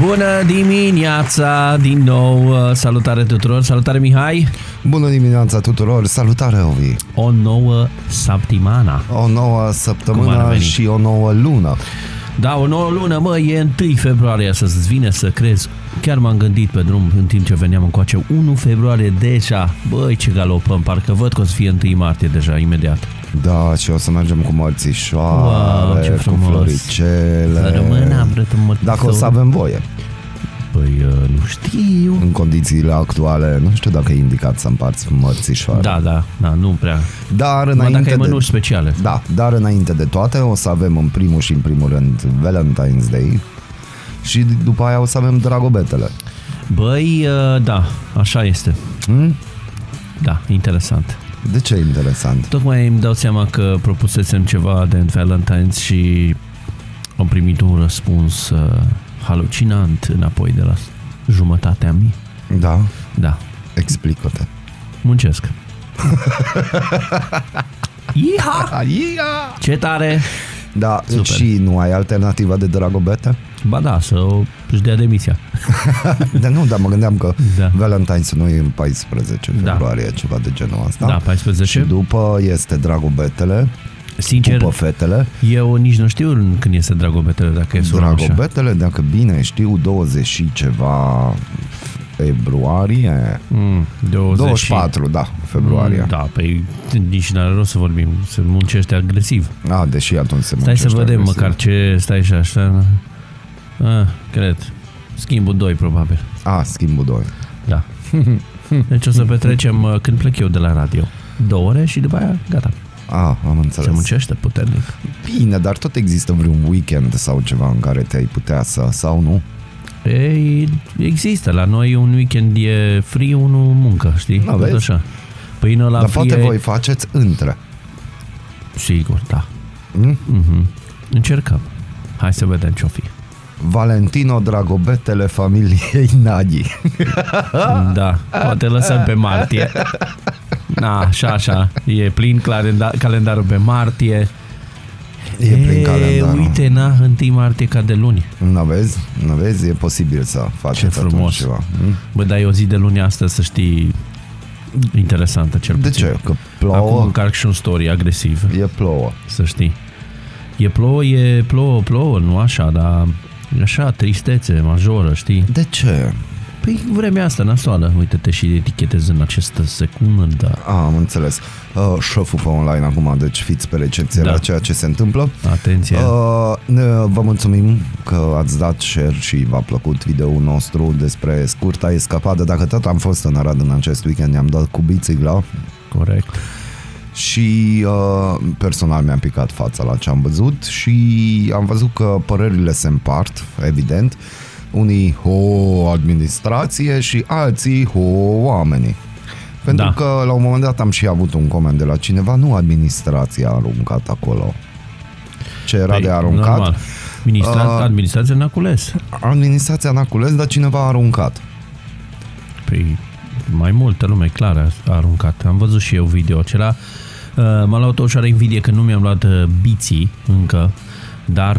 Bună dimineața din nou, salutare tuturor, salutare Mihai, Bună dimineața tuturor, salutare Ovi! o nouă săptămână. O nouă Cum ar săptămână veni? și o nouă lună. Da, o nouă lună, mă, e 1 februarie să îți vine să crezi. Chiar m-am gândit pe drum în timp ce veneam încoace. 1 februarie deja, băi ce galopăm, parcă văd că o să fie 1 martie deja, imediat. Da, și o să mergem cu mărțișoare, Wow, ce cu frumos. floricele. Să rămână ambrătă Dacă o să avem voie. Păi, uh, nu știu. În condițiile actuale, nu știu dacă e indicat să împarți mărțișoare. Da, da, da, nu prea. Dar Mă, înainte dacă ai de... mănuși speciale. Da, dar înainte de toate o să avem în primul și în primul rând Valentine's Day și după aia o să avem dragobetele. Băi, uh, da, așa este. Hmm? Da, interesant. De ce e interesant? Tocmai îmi dau seama că propusesem ceva de Valentine's și am primit un răspuns uh, halucinant înapoi de la jumătatea mie. Da, Da, explică-te. muncesc. Iha! Ia! Ce tare! Da, Super. și nu ai alternativa de dragobete? Ba da, să o își dea demisia. De nu, dar mă gândeam că Da. Valentine's nu e în 14 Da. februarie, ceva de genul ăsta. Da, 14. Și după este dragobetele, Sincer, pupă fetele. eu nici nu știu când este Dragobetele, dacă e sună așa. Dragobetele, dacă bine știu, 20 și ceva februarie. Mm, 20 24, da, februarie. Mm, Da, păi nici n-are rost să vorbim, se muncește agresiv. A, deși atunci se Stai să muncește vedem agresiv. măcar ce stai și așa. Ah, cred. Schimbul 2 probabil. A, schimbul 2. Da. Deci o să petrecem uh, când plec eu de la radio. Două ore și după aia gata. A, am Se înțeles. muncește puternic. Bine, dar tot există vreun weekend sau ceva în care te-ai putea să, sau nu? Ei, există. La noi un weekend e free, unul muncă, știi? Da, Tot vezi? așa. Păi la Dar free poate e- voi faceți între. Sigur, da. Mm? Mhm. Încercăm. Hai să vedem ce-o fi. Valentino Dragobetele familiei Nagi. Da, poate lăsăm pe martie. Na, așa, așa. E plin calenda- calendarul pe martie. E prin calendarul. uite, na, 1 martie ca de luni. Nu vezi? Nu vezi? E posibil să faceți Ce frumos. atunci ceva. Mm? Bă, dar e o zi de luni asta, să știi, interesantă cel De puțin. ce? Că Acum plouă? încarc și un story agresiv, E plouă. să știi. E plouă, e plouă, plouă, nu așa, dar e așa, tristețe majoră, știi? De ce? Păi vremea asta nasoală, uite-te și etichetez în această secundă. A, am înțeles. Uh, șeful pe online acum, deci fiți pe recepție Da. la ceea ce se întâmplă. Atenție. Uh, ne, vă mulțumim că ați dat share și v-a plăcut videoul nostru despre scurta escapadă. Dacă tot am fost în Arad în acest weekend, ne-am dat cu bicicla Corect. Și uh, personal mi-am picat fața la ce am văzut și am văzut că părerile se împart, evident. Unii, ho, administrație și alții, ho, oamenii. Pentru Da. că la un moment dat am și avut un coment de la cineva, nu administrația a aruncat acolo. Ce era de aruncat? Păi, Normal. Ministra- Uh, administrația n-a cules. Administrația n-a cules, dar cineva a aruncat. Păi mai multă lume, clar, a aruncat. Am văzut și eu video acela. Uh, M-a luat o ușoară invidie că nu mi-am luat uh, biții încă, dar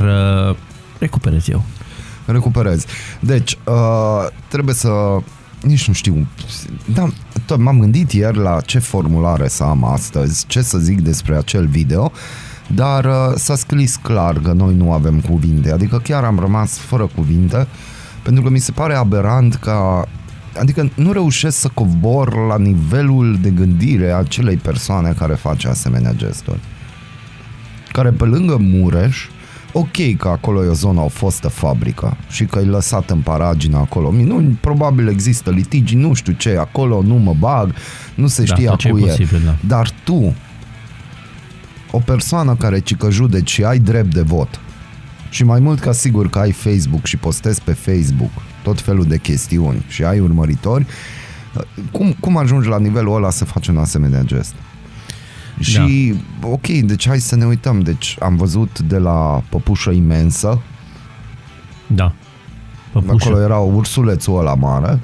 uh, recuperez eu. recuperezi. Deci, uh, trebuie să... Nici nu știu. Da, tot m-am gândit ieri la ce formulare să am astăzi, ce să zic despre acel video, dar uh, s-a scris clar că noi nu avem cuvinte. Adică chiar am rămas fără cuvinte, pentru că mi se pare aberant ca Adică nu reușesc să cobor la nivelul de gândire a acelei persoane care face asemenea gesturi. Care pe lângă Mureș, ok că acolo e o zonă, o fostă fabrică și că e lăsat în paragină acolo. Nu, probabil există litigi, nu știu ce, acolo nu mă bag, nu se Da, știe tot ce e cu e. posibil, da. Dar tu, o persoană care ci că judeci și ai drept de vot și mai mult ca sigur că ai Facebook și postezi pe Facebook tot felul de chestiuni și ai urmăritori, Cum, cum ajungi la nivelul ăla să faci un asemenea gest? Și, da. ok, deci hai să ne uităm. Deci am văzut de la păpușă imensă, Da. Păpușă. acolo era ursulețul ăla mare,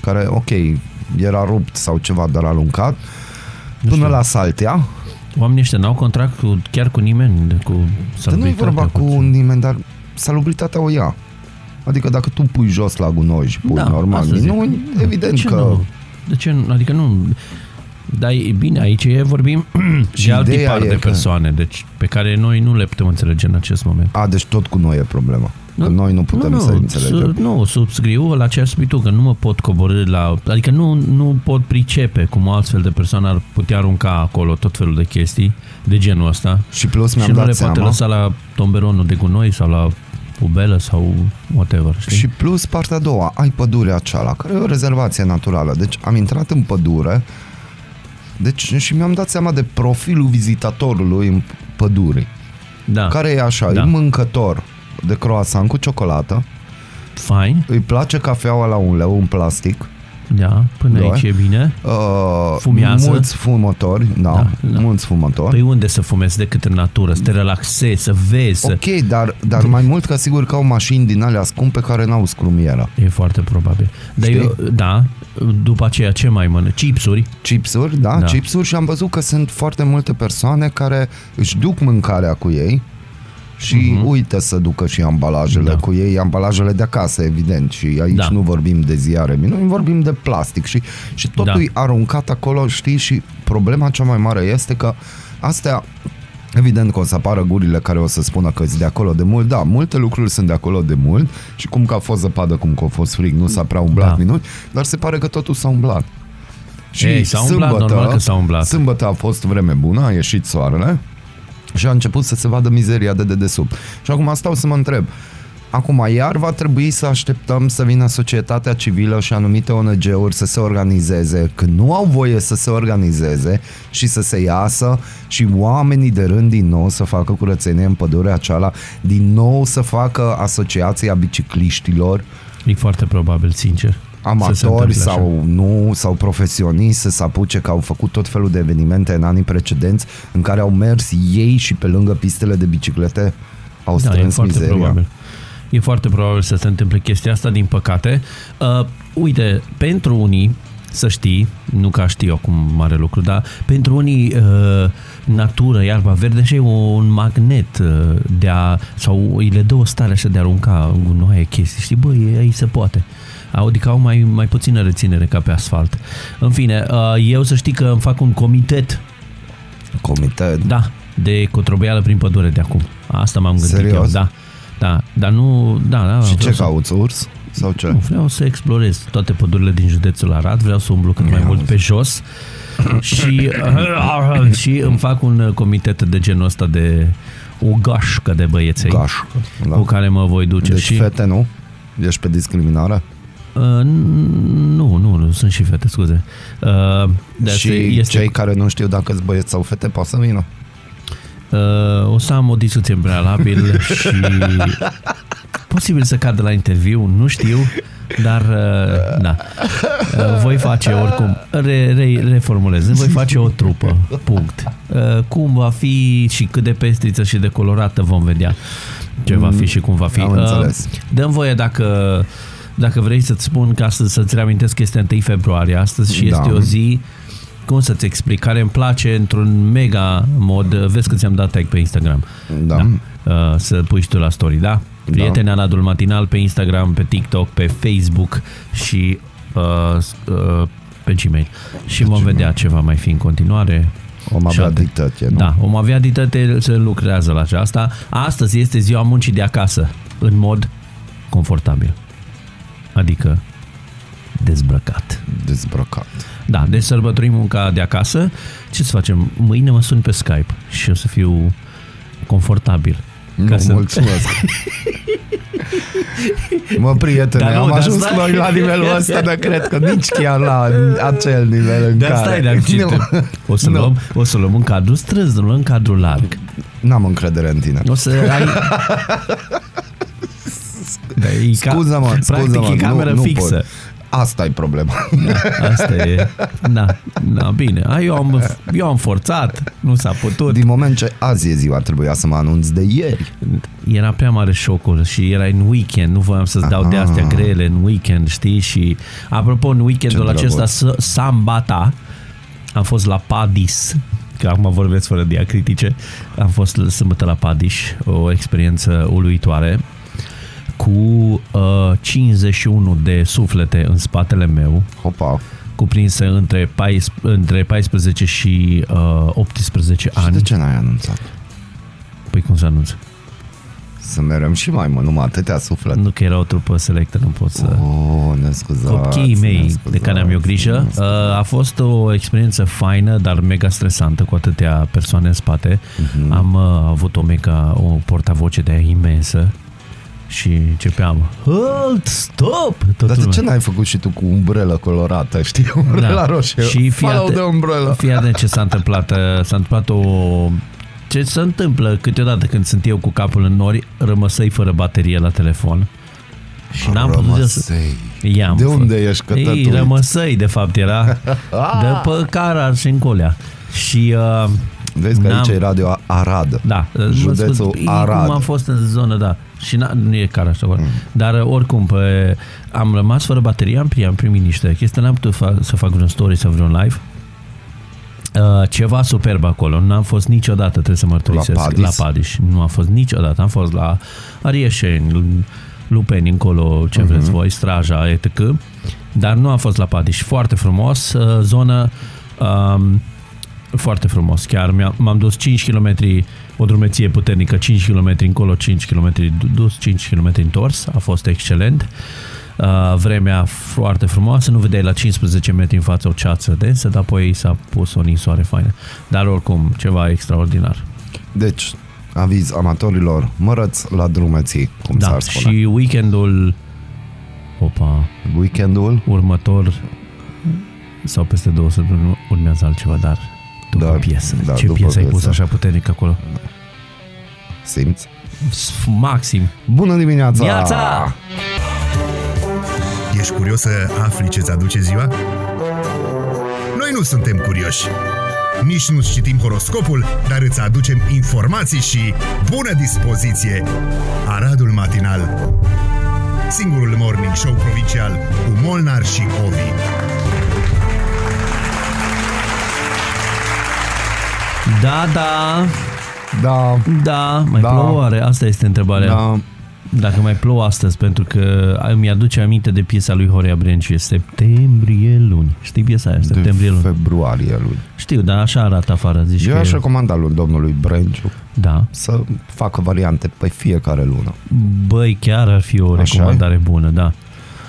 care, ok, era rupt sau ceva, dar aluncat, până știu. la saltea. Oamenii ăștia n-au contract cu, chiar cu nimeni, de- cu Dar nu e salubritatea, vorba cu ce- nimeni, dar salubritatea o ia. Adică dacă tu pui jos la gunoi și pui Da, normal, asta zic. nu, evident de ce că... Nu? De ce nu? Adică nu... Dar e bine, aici e, vorbim Și de alt ideea tipar e de că- persoane, deci pe care noi nu le putem înțelege în acest moment. A, deci tot cu noi e problema. Că noi nu putem nu, să înțelegem. Su, nu, subscriu la ce ai spus tu, că nu mă pot coborâ la... Adică nu, nu pot pricepe cum o altfel de persoană ar putea arunca acolo tot felul de chestii de genul ăsta. Și plus și mi-am nu le dat poate seama lăsa la tomberonul de gunoi sau la pubelă sau whatever, știi? Și plus partea a doua, ai pădurea aceala, care e o rezervație naturală. Deci am intrat în pădure deci, și mi-am dat seama de profilul vizitatorului în pădure, da, care e așa, Da. e mâncător de croissant cu ciocolată, fine, îi place cafeaua la un leu în plastic, da, până Da. aici e bine. uh, Fumează. mulți fumători, da, Da, da. mulți fumători. Păi unde să fumezi decât în natură, să te relaxezi, să vezi, să... Ok, dar, dar mai mult ca sigur că au mașini din alea scumpe care n-au scrumieră. E foarte probabil. Dar Știi? eu, da, după aceea ce mai mănânc? Chipsuri? Chipsuri, da, Da. da, chipsuri și am văzut că sunt foarte multe persoane care își duc mâncarea cu ei și uh-huh. uită să ducă și ambalajele Mhm. Da. da. cu ei, ambalajele de acasă, evident, și aici Da. da. nu vorbim de ziare, noi vorbim de plastic și, și totul Da. e aruncat acolo, știi, și problema cea mai mare este că astea Evident că o să apară gurile care o să spună că sunt de acolo de mult. Da, multe lucruri sunt de acolo de mult și cum că a fost zăpadă, cum că a fost frig, nu s-a prea umblat Da. da. minuni, dar se pare că totul s-a umblat. Și Ei, s-a umblat, normal că s-a umblat. Sâmbătă a fost vreme bună, a ieșit soarele și a început să se vadă mizeria de dedesubt. Și acum stau să mă întreb, acum iar va trebui să așteptăm să vină societatea civilă și anumite ONG-uri să se organizeze, când nu au voie să se organizeze și să se iasă și oamenii de rând din nou să facă curățenie în pădurea aceala, din nou să facă asociația bicicliștilor, E foarte probabil, sincer. Să se amatori întâmple așa. sau nu, sau profesioniști să se apuce că au făcut tot felul de evenimente în anii precedenți în care au mers ei și pe lângă pistele de biciclete au Da, e strâns foarte mizeria. probabil. E foarte probabil să se întâmple chestia asta, din păcate. Uh, uite, pentru unii, să știi, nu ca știu acum mare lucru, dar pentru unii uh, natură, iarba verde și e un magnet uh, de a, sau îi le dă o stare așa de a arunca în gunoaie chestii, știi, băi, aici se poate. Adică au mai, mai puțină reținere ca pe asfalt. În fine, uh, eu să știi că îmi fac un comitet Comitet. da, de cotrobeală prin pădure de acum. Asta m-am gândit Serios? eu, da. Da, dar nu, da, da. Și vreau ce să, cauți, urs? Sau ce? Nu, vreau să explorez toate pădurile din județul Arad, vreau să umblu cât mai Ia mult uzi. pe jos și, și îmi fac un comitet de genul ăsta de o gașcă de băieței Gaș. cu Da. care mă voi duce Deci și fete nu? Ești pe discriminare? Uh, nu, nu, nu, sunt și fete, scuze. Uh, de și asta este cei care nu știu dacă sunt băieți sau fete pot să vină. Uh, o să am o discuție în prealabil și posibil să cadă la interviu, nu știu, dar uh, da. Uh, voi face oricum, re, re, reformulez, voi face o trupă, punct. Uh, cum va fi și cât de pestriță și de colorată vom vedea ce va fi și cum va fi. Am înțeles. dăm voie dacă dacă vrei să-ți spun ca să, să-ți reamintesc că este 1 februarie astăzi și Da. este o zi cum să-ți explic, care îmi place într-un mega mod, vezi că ți-am dat tag pe Instagram. Da. Uh, să pui și tu la story, da? Prieteni Aladul Matinal pe Instagram, pe TikTok, pe Facebook și uh, uh, pe Gmail. Și vom vedea ce va mai fi în continuare. Om avea Șapte. dictație, nu? Da, om avea ditate, se lucrează la aceasta. Astăzi este ziua muncii de acasă, în mod confortabil. Adică dezbrăcat. Dezbrăcat. Da, deci sărbătorim munca de acasă. Ce să facem? Mâine mă sun pe Skype și o să fiu confortabil. Nu, să- mulțumesc. Mă, prietene, Dar nu, am dar ajuns stai. noi la nivelul ăsta, dar cred că nici chiar la acel nivel în Dar care... stai, dar ce Nu. te- o să, Nu. luăm, o să luăm un cadru strâns, nu luăm un cadru larg. N-am încredere în tine. O să ai... Da, e ca- Scuză-mă, Practic scuză-mă, e cameră nu, nu fixă. pot. Asta e problema. Da, asta e. Da, da, bine. A, Eu am, eu am forțat, nu s-a putut. Din moment ce azi e ziua, trebuia să mă anunț de ieri. Era prea mare șocul și era în weekend, nu voiam să-ți dau de Aha. astea grele în weekend, știi? Și apropo, în weekendul Ce acesta, drăguț. s- Sambata, am fost la Padis, că acum vorbesc fără diacritice, am fost sâmbătă la Padis, o experiență uluitoare, cu uh, 51 de suflete în spatele meu, Hopa. cuprinse între, 14, între 14 și uh, 18 Și ani. de ce n-ai anunțat? Păi cum să anunț? Să merem și mai mă, numai atâtea suflet. Nu că era o trupă selectă, nu pot să... Oh, ne scuzați. Copiii ne mei scuzați, de care am eu grijă. ne scuzați. Uh, A fost o experiență faină, dar mega stresantă cu atâtea persoane în spate. Mhm. Am uh, avut o mega, o portavoce de aia imensă și începeam Halt, stop! Tot Dar de lumea. ce n-ai făcut și tu cu umbrelă colorată, știi? Umbrela Da. roșie. Și fii Follow atent- the umbrella. Fii atent ce s-a întâmplat. uh, S-a întâmplat o... Ce se întâmplă câteodată când sunt eu cu capul în nori, rămăsăi fără baterie la telefon. Și n-am putut să... Rămăsei. I-am De fă- unde ești că Ei, tătuit? rămăsăi, de fapt, era de pe Carar și încolea. Și uh, Vezi că n-am- aici e radio Arad. da, Județul mă spun, Arad. Cum am fost în zonă, da. Și n- nu e Carar și acolo. Dar uh, oricum, pe, am rămas fără baterie, am primit, am primit niște chestii, n-am putut fa- să fac vreun story sau vreun live. Uh, ceva superb acolo. N-am fost niciodată, trebuie să mărturisesc, La Padis? la Padis. Nu am fost niciodată. Am fost la Arieșeni, Lupeni, încolo, ce Mhm. vreți voi, Straja, etc. Dar nu am fost la Padis. Foarte frumos. Uh, zonă um, foarte frumos. Chiar mi-am, m-am dus 5 km, o drumeție puternică, 5 km încolo, 5 km dus, 5 km întors. A fost excelent. Uh, vremea foarte frumoasă, nu vedeai la 15 metri în față o ceață densă, dar apoi s-a pus o ninsoare faină. Dar oricum, ceva extraordinar. Deci, aviz amatorilor, mărăți la drumeții, cum Da, s-ar spune. și weekendul opa, Weekendul, următor sau peste două săptămâni urmează altceva, dar după Da, piesă. da, Ce după piesă ai pus piesă. așa puternic acolo? simți? Maxim. Bună dimineața! Viața! Ești curios să afli ce-ți aduce ziua? Noi nu suntem curioși. Nici nu citim horoscopul, dar îți aducem informații și bună dispoziție. Aradul Matinal Singurul morning show provincial cu Molnar și Ovi. Da, da, Da, da, mai Da. plouă oare? Asta este întrebarea. da, Dacă mai plouă astăzi, pentru că îmi aduce aminte de piesa lui Horea Brenciu, Septembrie luni. Știi piesa aia, Septembrie de luni? februarie lui. Știu, dar așa arată afară, zici Eu că aș e- recomanda lui domnului Brenciu Da. să facă variante pe fiecare lună. Băi, chiar ar fi o Așa recomandare bună, da.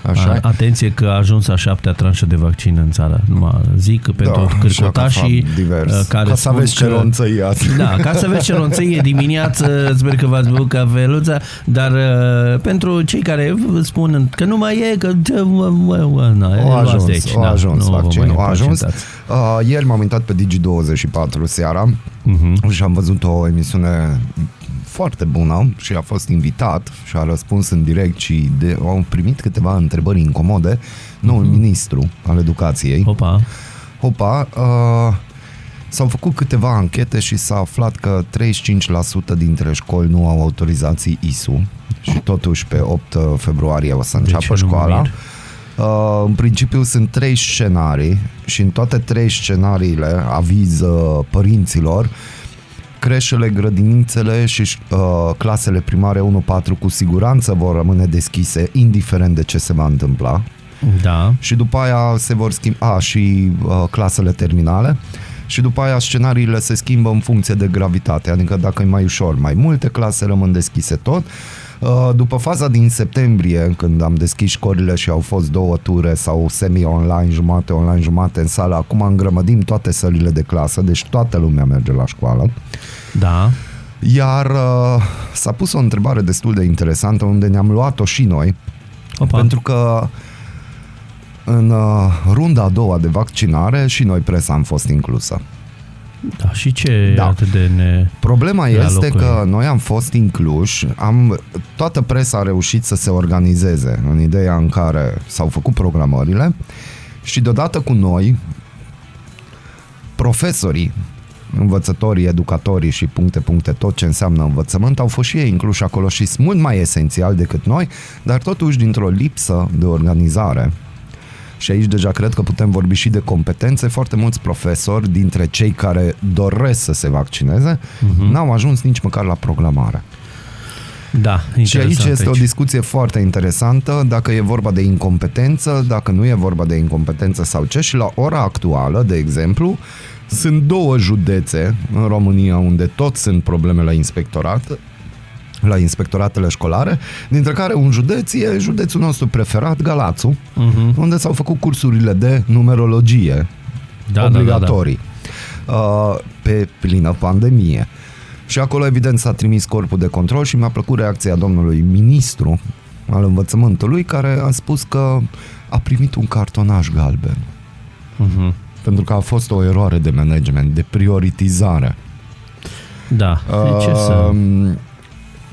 Așa A, atenție că a ajuns a șaptea tranșă de vaccin în țară. Numai zic că pentru Da, așa cârcotașii ca fapt divers. uh, care Ca să spun aveți că- ce ronțăiați. Da, ca să aveți ce ronțăie dimineață, sper că v-ați băut cafeluța, dar uh, pentru cei care spun că nu mai e, că... mă, mă, mă, na, O luați ajuns, de aici, o da, ajuns nu vă vaccinul, mai o ajuns. impacientați. Uh, ieri m-am uitat pe Digi24 seara Mhm. și am văzut o emisiune foarte bună și a fost invitat și a răspuns în direct și de, au primit câteva întrebări incomode noul Mhm. ministru al educației. Opa, Hopa, uh, s-au făcut câteva anchete și s-a aflat că 35% dintre școli nu au autorizații ISU și totuși pe 8 februarie o să înceapă ce nu mă școala. mir? Uh, în principiu sunt trei scenarii și în toate trei scenariile aviz uh, părinților creșele, grădinițele și uh, clasele primare 1-4 cu siguranță vor rămâne deschise indiferent de ce se va întâmpla. Da, și după aia se vor schimba a, și uh, clasele terminale. Și după aia scenariile se schimbă în funcție de gravitate, adică dacă e mai ușor, mai multe clase rămân deschise tot. Uh, După faza din septembrie, când am deschis școlile și au fost două ture sau semi-online, jumate online, jumate în sală, acum îngrămădim toate sălile de clasă, deci toată lumea merge la școală. da, Iar uh, s-a pus o întrebare destul de interesantă unde ne-am luat-o și noi, opa, pentru că în uh, runda a doua de vaccinare și noi presa am fost inclusă. Da, și ce Da. da. atât de ne... Problema La este locul că ei. noi am fost incluși, am, toată presa a reușit să se organizeze în ideea în care s-au făcut programările și deodată cu noi, profesorii, învățătorii, educatorii și puncte, puncte, tot ce înseamnă învățământ, au fost și ei incluși acolo și sunt mult mai esențial decât noi, dar totuși dintr-o lipsă de organizare și aici deja cred că putem vorbi și de competențe. Foarte mulți profesori dintre cei care doresc să se vaccineze uh-huh. n-au ajuns nici măcar la programare. Da, Și aici interesant este o discuție foarte interesantă dacă e vorba de incompetență, dacă nu e vorba de incompetență sau ce și la ora actuală, de exemplu, sunt două județe în România unde tot sunt probleme la inspectorat, la inspectoratele școlare, dintre care un județ e județul nostru preferat, Galațu, Mhm. unde s-au făcut cursurile de numerologie Da, da, obligatorii uh, pe plină pandemie. Și acolo, evident, s-a trimis corpul de control și mi-a plăcut reacția domnului ministru al învățământului, care a spus că a primit un cartonaj galben. Mhm. Pentru că a fost o eroare de management, de prioritizare. Da, de ce să...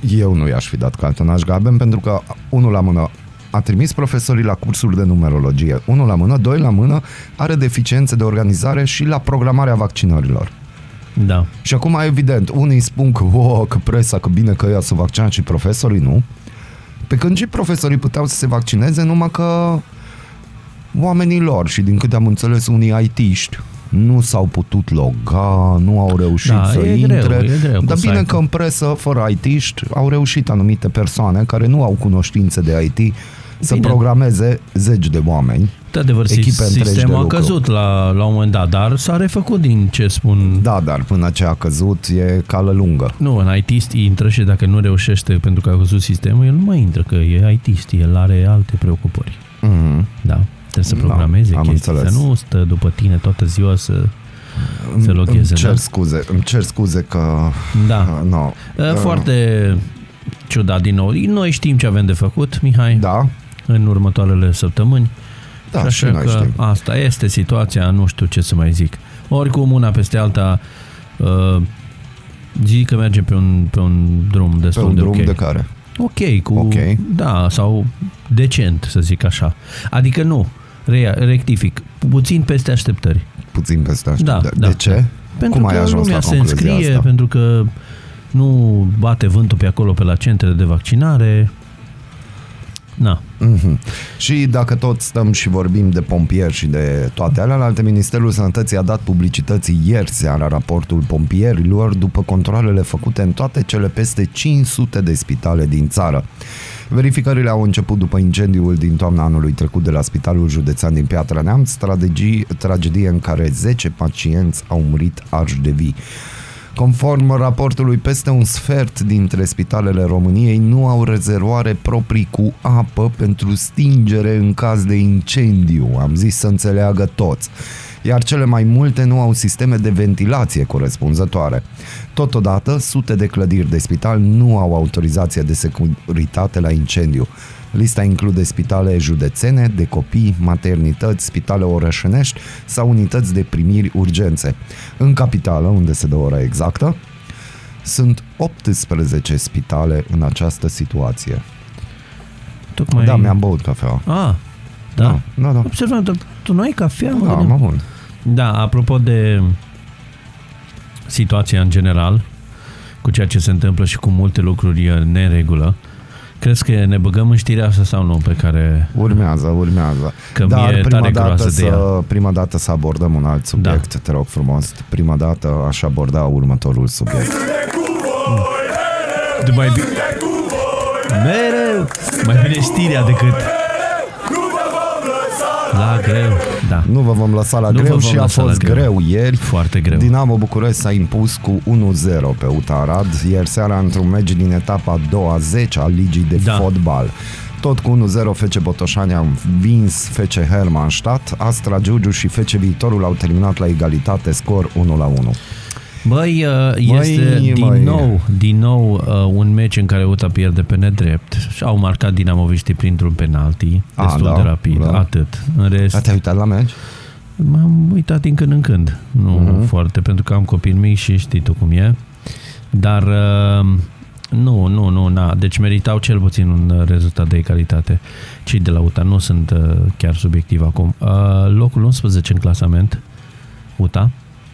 Um, Eu nu i-aș fi dat cartonaj galben pentru că, unul la mână, a trimis profesorii la cursuri de numerologie. Unul la mână, doi la mână, are deficiențe de organizare și la programarea vaccinărilor. Da. Și acum, evident, unii spun că, wow, că presa, că bine că ea să vaccina și profesorii nu. Pe când și profesorii puteau să se vaccineze, numai că oamenii lor și din câte am înțeles unii IT-ști nu s-au putut loga, nu au reușit Da, să e intre. greu, e greu cu Dar bine site-ul. că în presă, fără IT-ști, au reușit anumite persoane care nu au cunoștințe de IT să Bine. programeze zeci de oameni. De adevăr, Echipe întregi de sistemul a lucru. căzut la, la un moment dat, dar s-a refăcut din ce spun. Da, dar până ce a căzut e cală lungă. Nu, în IT intră și dacă nu reușește pentru că a căzut sistemul, el nu mai intră, că e IT el are alte preocupări. Mhm. Da, trebuie să Da, programeze am chestii, înțeles. să nu stă după tine toată ziua să... Se Îmi- logheze, îmi cer da? scuze, îmi cer scuze că Da. uh, no. Uh, Foarte ciudat din nou. Noi știm ce avem de făcut, Mihai, Da, în următoarele săptămâni. da, și așa noi că știm. asta este situația, nu știu ce să mai zic. Oricum, una peste alta, uh, zic că mergem pe un, pe un drum Pe destul un de drum ok. de care? Ok, cu... Ok. Da, sau decent, să zic așa. Adică nu, rea, rectific, puțin peste așteptări. Puțin peste asta. Da, de, da, de ce? da. Pentru Cum ai că ajuns lumea la se concluzia înscrie, asta? pentru că nu bate vântul pe acolo, pe la centrele de vaccinare. Na, Mhm. Și dacă tot stăm și vorbim de pompieri și de toate alea, alte Ministerul Sănătății a dat publicității ieri seara raportul pompierilor după controlele făcute în toate cele peste 500 de spitale din țară. Verificările au început după incendiul din toamna anului trecut de la Spitalul Județean din Piatra Neamț, tragedie, tragedie în care 10 pacienți au murit arși de vii. Conform raportului, peste un sfert dintre spitalele României nu au rezervoare proprii cu apă pentru stingere în caz de incendiu. Am zis să înțeleagă toți. Iar cele mai multe nu au sisteme de ventilație corespunzătoare. Totodată, sute de clădiri de spital nu au autorizație de securitate la incendiu. Lista include spitale județene, de copii, maternități, spitale orășănești sau unități de primiri urgențe. În capitală, unde se dă ora exactă, sunt 18 spitale în această situație. tocmai... Da, mi-am băut cafea. A, da. Da, da, da. Observam, dar tu nu ai cafea? mă Da, gândeam. am avut. Da, apropo de situația în general, cu ceea ce se întâmplă și cu multe lucruri în neregulă, crezi că ne băgăm în știrea asta sau nu pe care... Urmează, urmează. Că Dar mi-e prima tare dată, groasă de ea. să, prima dată să abordăm un alt subiect, da. te rog frumos. Prima dată aș aborda următorul subiect. De mai bine... Mereu! Mai bine știrea decât... La greu, da. Nu vă vom lăsa la Nu vă greu vom și a lăsa la fost greu. greu ieri. Foarte greu. Dinamo București s-a impus cu 1-0 pe UTA Arad, ieri seara într-un meci din etapa a doua 10 a ligii de Da. fotbal. Tot cu 1-0 FC Botoșani a învins FC Hermannstadt, Astra Giugiu și FC Viitorul au terminat la egalitate, scor 1-1. Băi, uh, este din măi. nou, din nou uh, un meci în care UTA pierde pe nedrept și au marcat dinamoviștii printr-un penalti A, destul da, de rapid, da. atât. În rest, A, te-ai uitat la meci? m-am uitat uitat din când în când. Nu Mhm. uh-huh. foarte, pentru că am copii mici și știi tu cum e. Dar uh, nu, nu, nu, na. Deci meritau cel puțin un uh, rezultat de egalitate. Cei de la UTA nu sunt uh, chiar subiectiv acum. Uh, locul 11 în clasament, UTA,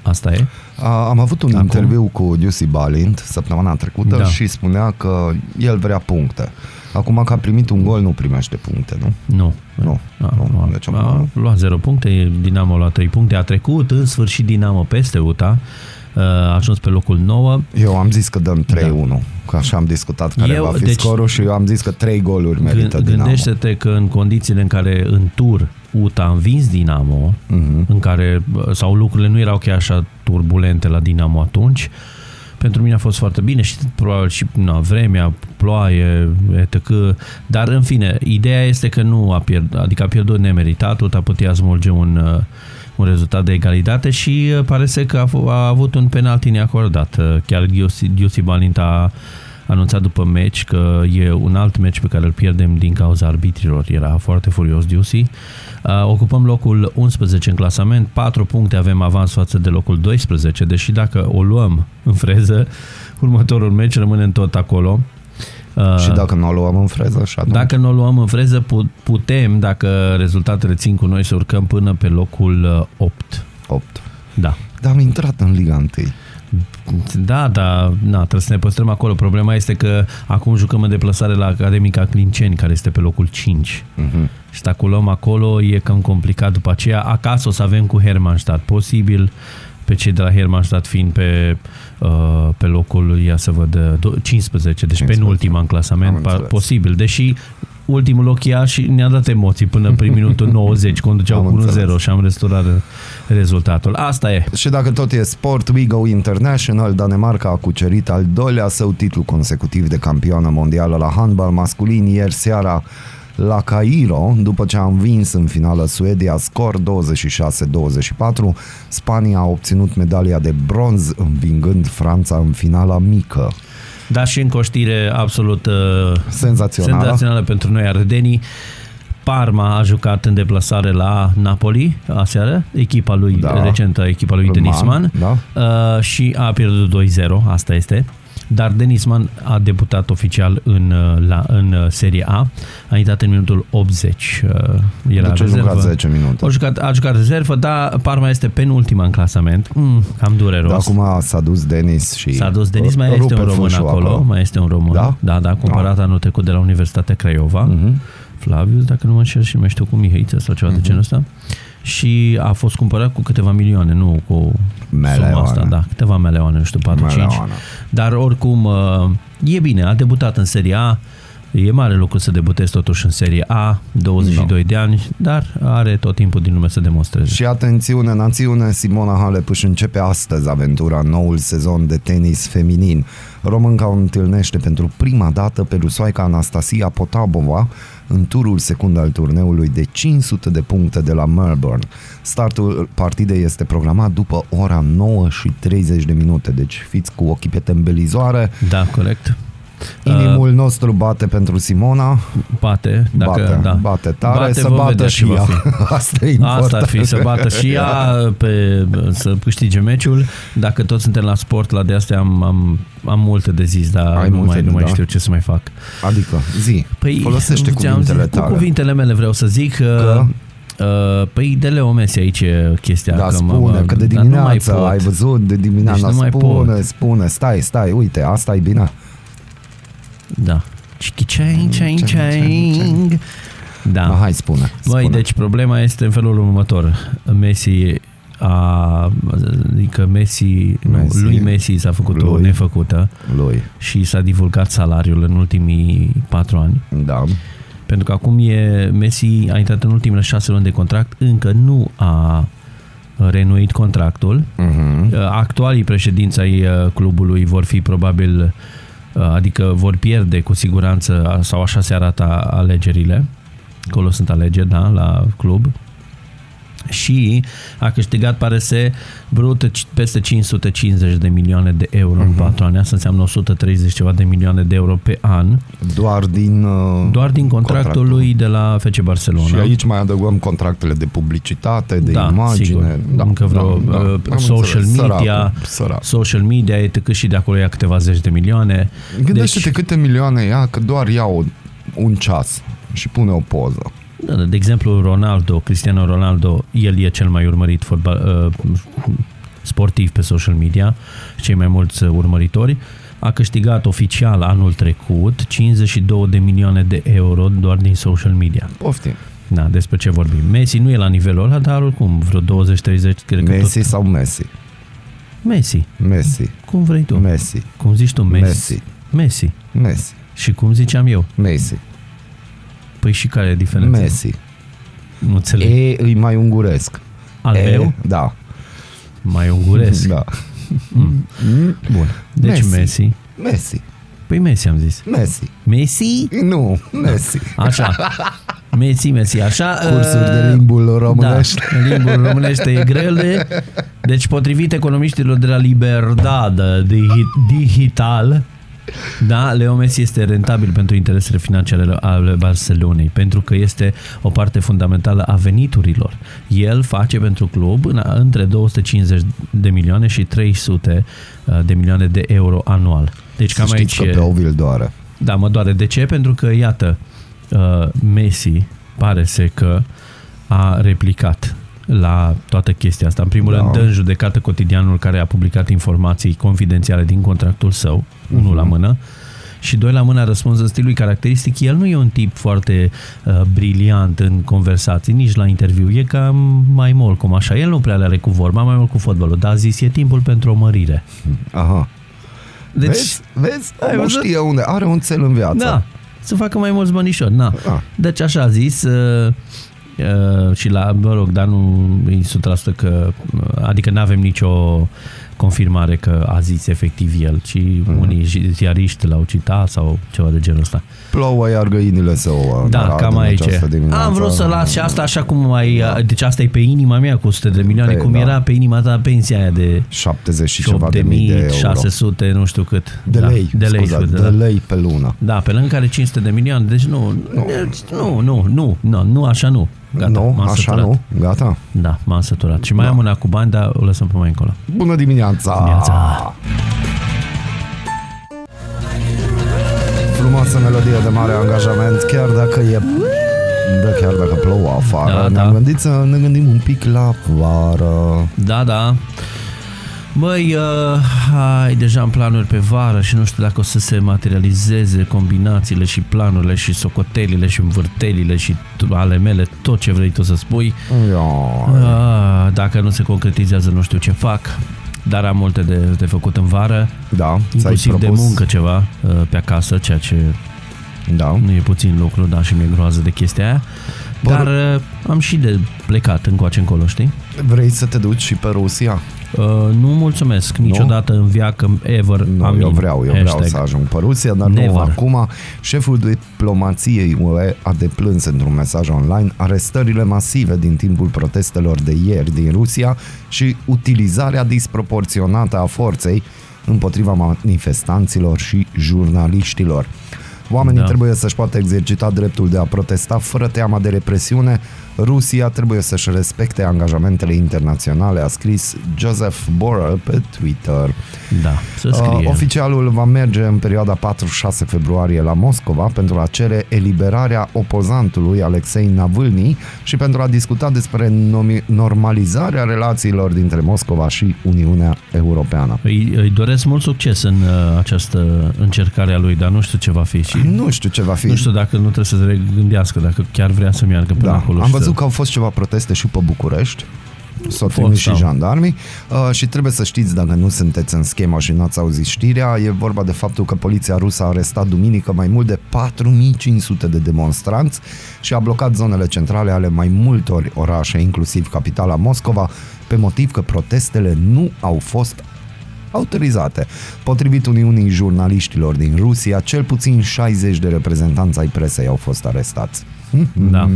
asta e. A, am avut un Acum? interviu cu Giussi Balint săptămâna trecută Da. și spunea că el vrea puncte. Acum că a primit un gol, nu primește puncte, nu? Nu. Nu, A, nu, a, deci a, acum- luat 0 puncte, Dinamo a luat 3 puncte, a trecut în sfârșit Dinamo peste UTA, uh, a ajuns pe locul 9. Eu am zis că dăm 3-1, că așa am discutat care Eu, va fi deci- scorul și eu am zis că 3 goluri merită Gând- Dinamo. Gândește-te că în condițiile în care în tur UTA a învins Dinamo, Mhm. în care sau lucrurile nu erau chiar așa turbulente la Dinamo atunci, pentru mine a fost foarte bine și probabil și na, vremea, ploaie, etc. Dar în fine, ideea este că nu a pierdut, adică a pierdut nemeritat, UTA putea smulge un, uh, un rezultat de egalitate și uh, pare să că a, f- a avut un penalti neacordat. Uh, Chiar Giusi, Giusi Balint a anunțat după meci că e un alt meci pe care îl pierdem din cauza arbitrilor. Era foarte furios Giusi. Uh, Ocupăm locul 11 în clasament, 4 puncte avem avans față de locul 12, deși dacă o luăm în freză, următorul meci rămânem tot acolo. Uh, Și dacă nu o luăm în freză, și atunci... dacă nu o luăm în freză, pu- putem, dacă rezultatele țin cu noi, să urcăm până pe locul uh, 8. 8. Da. Dar am intrat în Liga 1. Da, da, na, trebuie să ne păstrăm acolo. Problema este că acum jucăm în deplasare la Academica Clinceni, care este pe locul 5. Mhm. Și dacă o luăm acolo, e cam complicat după aceea. Acasă o să avem cu Hermannstadt. Posibil pe cei de la Hermannstadt fiind pe, uh, pe locul, ia să văd, uh, do- 15, deci 15. penultima în clasament, Am pa- înțeles. posibil. Deși ultimul loc ia și ne-a dat emoții până prin minutul 90, conduceau Am cu 1-0 înțeles. și am restaurat rezultatul. Asta e. Și dacă tot e sport, We Go International, Danemarca a cucerit al doilea său titlu consecutiv de campioană mondială la handbal masculin ieri seara la Cairo, după ce a învins în finală Suedia scor 26-24, Spania a obținut medalia de bronz învingând Franța în finala mică. Da, și încă o știre absolut uh, Senzațională. senzațională pentru noi ardenii. Parma a jucat în deplasare la Napoli aseară, echipa lui, Da. da. recentă echipa lui Man, Denisman, da. uh, și a pierdut 2-0, asta este. Dar Denisman a debutat oficial în, uh, la, în uh, Serie A, a intrat în minutul 80. uh, Era Deci a rezervă. jucat 10 minute. A jucat, a jucat rezervă, dar Parma este penultima în clasament. Mm, cam dureros. Dar acum s-a dus Denis și S-a dus Denis, mai rupe este un român fâșul acolo, mai este un român. Da? Da, da, cumpărat anul trecut de la Universitatea Craiova. Mhm. Flavius, dacă nu mă înșel și nu mai știu cu Mihăiță sau ceva de genul ăsta. Și a fost cumpărat cu câteva milioane, nu cu Meleoane. suma asta, da, câteva meleoane, nu știu, 4-5. Meleoane. Dar oricum, uh, e bine, a debutat în Serie A, E mare lucru să debutezi totuși în Serie A, 22 de ani, dar are tot timpul din lume să demonstreze. Și atențiune, națiune, Simona Halep își începe astăzi aventura în noul sezon de tenis feminin. Românca o întâlnește pentru prima dată pe rusoaica Anastasia Potapova în turul secund al turneului de 500 de puncte de la Melbourne. Startul partidei este programat după ora 9 și 30 de minute, deci fiți cu ochii pe tembelizoare. Da, corect. Inimul nostru bate pentru Simona, Bate, dacă, bate, da. bate tare, Bate, să vom bată vedea și ce va ea. fi. Asta e important. Asta ar fi, să bată și ea pe, să câștige meciul. Dacă toți suntem la sport, la de astea am, am, am multe de zis, dar Ai nu multe mai, de nu mai da. știu ce să mai fac. Adică, zi, Păi, folosește ți-am cuvintele zis, tale. Cu cuvintele mele vreau să zic că... Uh, păi de Leo Messi aici e chestia Da, că spune, mă, că de dar nu mai dimineață pot. ai văzut, de dimineață, Deci nu mai spune, pot. spune, stai, stai, uite, asta e bine. Da. Chichi chain, chain, Chain, chain, chain. Da. Ah, hai, spune. Băi, spune. deci problema este în felul următor. Messi a, adică Messi, Messi. Nu, lui Messi s-a făcut o Lui. nefăcută Lui, și s-a divulgat salariul în ultimii patru ani. da. Pentru că acum e Messi a intrat în ultimele șase luni de contract, încă nu a renuit contractul. Mhm. Actualii președinți ai uh, clubului vor fi probabil, uh, adică vor pierde cu siguranță, sau așa se arată alegerile. Acolo sunt alegeri, da, la club. Și a câștigat, pare să, brut peste 550 de milioane de euro uh-huh. în 4 ani. Asta înseamnă 130 ceva de milioane de euro pe an. Doar din uh, Doar din contractul, contractul lui de la FC Barcelona. Și aici mai adăugăm contractele de publicitate, de da, imagine. Sigur. Da, Încă vreo da, uh, da, social înțeles. media, Săracul, sărac. social media, etc. și de acolo ia câteva zeci de milioane. Gândește-te câte milioane ia că doar ia o, un ceas și pune o poză. Da, da, de exemplu, Ronaldo, Cristiano Ronaldo, el e cel mai urmărit fotbal, uh, sportiv pe social media, cei mai mulți uh, urmăritori. A câștigat oficial anul trecut 52 de milioane de euro doar din social media. Poftim. Da, despre ce vorbim. Messi nu e la nivelul ăla, dar oricum, vreo 20-30, cred că Messi tot... sau Messi? Messi. Messi. Cum vrei tu? Messi. Cum zici tu? Messi. Messi. Messi. Messi. Și cum ziceam eu? Messi. Păi și care e diferența? Messi. Nu înțeleg. E îi mai unguresc. Al e, meu? Da. Mai unguresc. Da. Bun. Deci Messi. Messi. Messi. Messi. Păi Messi am zis. Messi. Messi? Nu, Messi. Așa. Messi, Messi, așa. Cursuri uh, de limbul românești. Da, limbul românește e grele. Deci, potrivit economiștilor de la Liberdad Digital, da, Leo Messi este rentabil pentru interesele financiare ale Barcelonei, pentru că este o parte fundamentală a veniturilor. El face pentru club în, între 250 de milioane și 300 de milioane de euro anual. Deci Să cam știți aici că pe Ovil doare. da, mă doare. De ce? Pentru că, iată, uh, Messi pare să că a replicat la toată chestia asta. În primul Da. rând, dă în judecată cotidianul care a publicat informații confidențiale din contractul său, unul la mână, și doi la mână a răspuns în stilului caracteristic. El nu e un tip foarte uh, briliant în conversații, nici la interviu. E cam mai mult cum așa. El nu prea le are cu vorba, mai mult cu fotbalul, dar a zis, e timpul pentru o mărire. Aha. Deci, vezi? Vezi? ai Nu văzut? știe unde. Are un cel în viață. Da, să facă mai mulți bănișori. Na. Ah. Deci așa a zis uh, uh, și la, mă rog, dar nu e 100% că, uh, adică nu avem nicio confirmare că a zis efectiv el, ci Mhm. unii zi- ziariști l-au citat sau ceva de genul ăsta. Plouă iar găinile să o Da, arată cam în aici. această dimineață. Am vrut să las și asta așa cum mai... Deci asta e pe inima mea cu 100 de milioane, Pe- cum da. era pe inima ta pensia aia de 70 și ceva de mii de euro. 600, nu știu cât. De da, lei, de lei, scuze, scuze, de da. lei pe lună. Da, pe lângă care 500 de milioane, deci nu, nu, nu, nu, nu, nu așa nu. Gata, nu, m-am așa săturat. nu? Gata? Da, m-am săturat. Și mai am una cu bani, dar o lăsăm pe mai încolo. Bună dimineața! Dimineața. Frumoasă melodie de mare angajament, chiar dacă e da, chiar dacă plouă afară, Da, ne-am da. gândit să ne gândim un pic la vară. Da, da. Băi, uh, ai deja în planuri pe vară și nu știu dacă o să se materializeze combinațiile și planurile și socotelile și învârtelile și tu- ale mele, tot ce vrei tu să spui. Ia, Uh, dacă nu se concretizează, nu știu ce fac. Dar am multe de, de făcut în vară, da, ți-ai inclusiv de propus? muncă ceva uh, pe acasă, ceea ce Da. nu e puțin lucru, dar și mi-e groază de chestia aia. Bă, Dar uh, am și de plecat încoace încolo, știi? Vrei să te duci și pe Rusia? Uh, nu mulțumesc niciodată în viață, ever. Nu, amin. eu vreau, eu Hashtag. vreau să ajung pe Rusia, dar nu Never. acum. Șeful diplomației UE a deplâns într-un mesaj online arestările masive din timpul protestelor de ieri din Rusia și utilizarea disproporționată a forței împotriva manifestanților și jurnaliștilor. Oamenii Da. trebuie să-și poată exercita dreptul de a protesta fără teama de represiune. Rusia trebuie să-și respecte angajamentele internaționale, a scris Joseph Borrell pe Twitter. Da, să scrie. Uh, oficialul va merge în perioada 4-6 februarie la Moscova pentru a cere eliberarea opozantului Alexei Navalny și pentru a discuta despre nomi- normalizarea relațiilor dintre Moscova și Uniunea Europeană. îi, îi doresc mult succes în uh, această încercare a lui, dar nu știu ce va fi și Nu știu ce va fi. nu știu dacă nu trebuie să se regândească, dacă chiar vrea să meargă până da, acolo. am și văzut să... că au fost ceva proteste și pe București. S-au Fost, trimis și da. jandarmii uh, și trebuie să știți dacă nu sunteți în schemă și n-ați auzit știrea, e vorba de faptul că poliția rusă a arestat duminică mai mult de 4500 de demonstranți și a blocat zonele centrale ale mai multor orașe, inclusiv capitala Moscova, pe motiv că protestele nu au fost autorizate. Potrivit Uniunii Jurnaliștilor din Rusia, cel puțin 60 de reprezentanți ai presei au fost arestați. Da.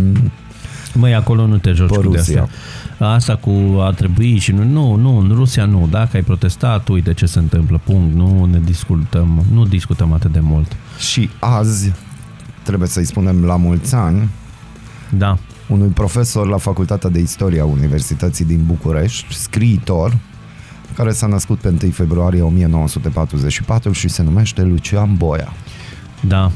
Măi, acolo nu te joci Pe cu de Rusia. astea. Asta cu a trebui și nu, nu, nu, în Rusia nu. Dacă ai protestat, uite ce se întâmplă, punct. Nu ne discutăm, nu discutăm atât de mult. Și azi, trebuie să-i spunem la mulți ani, Da, unui profesor la Facultatea de Istorie a Universității din București, scriitor, care s-a născut pe 1 februarie 1944 și se numește Lucian Boia. da.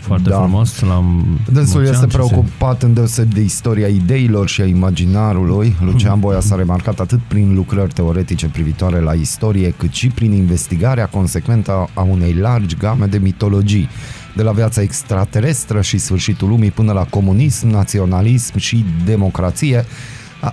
Foarte Da. frumos. L-am Dânsul mulți este ani și se- preocupat îndeoseb de istoria ideilor și a imaginarului. Lucian Boia s-a remarcat atât prin lucrări teoretice privitoare la istorie, cât și prin investigarea consecventă a unei largi game de mitologii, de la viața extraterestră și sfârșitul lumii până la comunism, naționalism și democrație, a,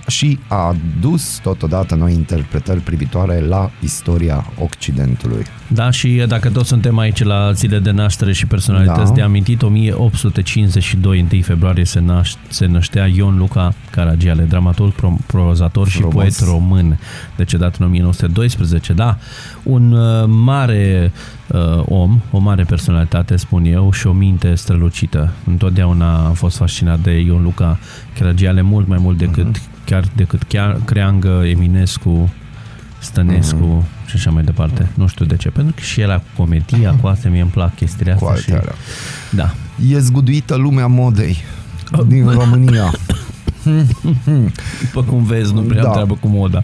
și a adus totodată noi interpretări privitoare la istoria Occidentului. Da, și dacă tot suntem aici la zile de naștere și personalități Da. de amintit, 1852, 1 februarie, se, naș- se năștea Ion Luca Caragiale, dramaturg, pro- prozator și Frumos. poet român, decedat în 1912. Da, un uh, mare uh, om, o mare personalitate, spun eu, și o minte strălucită. Întotdeauna am fost fascinat de Ion Luca Caragiale, mult mai mult decât, Mhm. uh-huh. chiar decât chiar Creangă, Eminescu, Stănescu Mhm. și așa mai departe. Nu știu de ce. Pentru că și el cu comedia, cu astea, mie îmi plac chestiile Cu astea. Și, alte alea. da. E zguduită lumea modei din România. După cum vezi, nu prea Da. am treabă cu moda.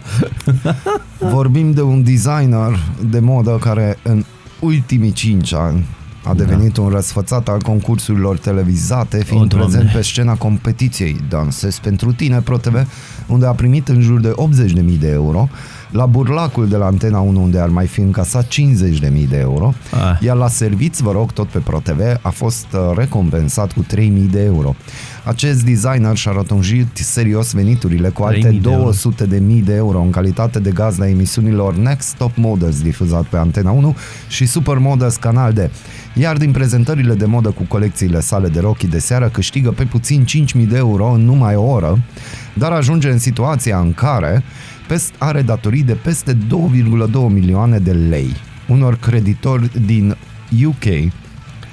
Vorbim de un designer de modă care în ultimii 5 ani. A devenit un răsfățat al concursurilor televizate, fiind Doamne. prezent pe scena competiției Dansez pentru tine Pro TV, unde a primit în jur de 80.000 de euro, la Burlacul de la Antena 1, unde ar mai fi încasat 50.000 de euro, Ah. iar la serviți, vă rog, tot pe Pro TV, a fost uh, recompensat cu 3.000 de euro. Acest designer și-a rotunjit serios veniturile cu 3.000 alte de euro. 200 de mii de euro în calitate de gazda emisiunilor Next Top Models difuzat pe Antena 1 și Super Models Canal D. Iar din prezentările de modă cu colecțiile sale de rochii de seară câștigă pe puțin 5.000 de euro în numai o oră, dar ajunge în situația în care pest are datorii de peste 2,2 milioane de lei unor creditori din UK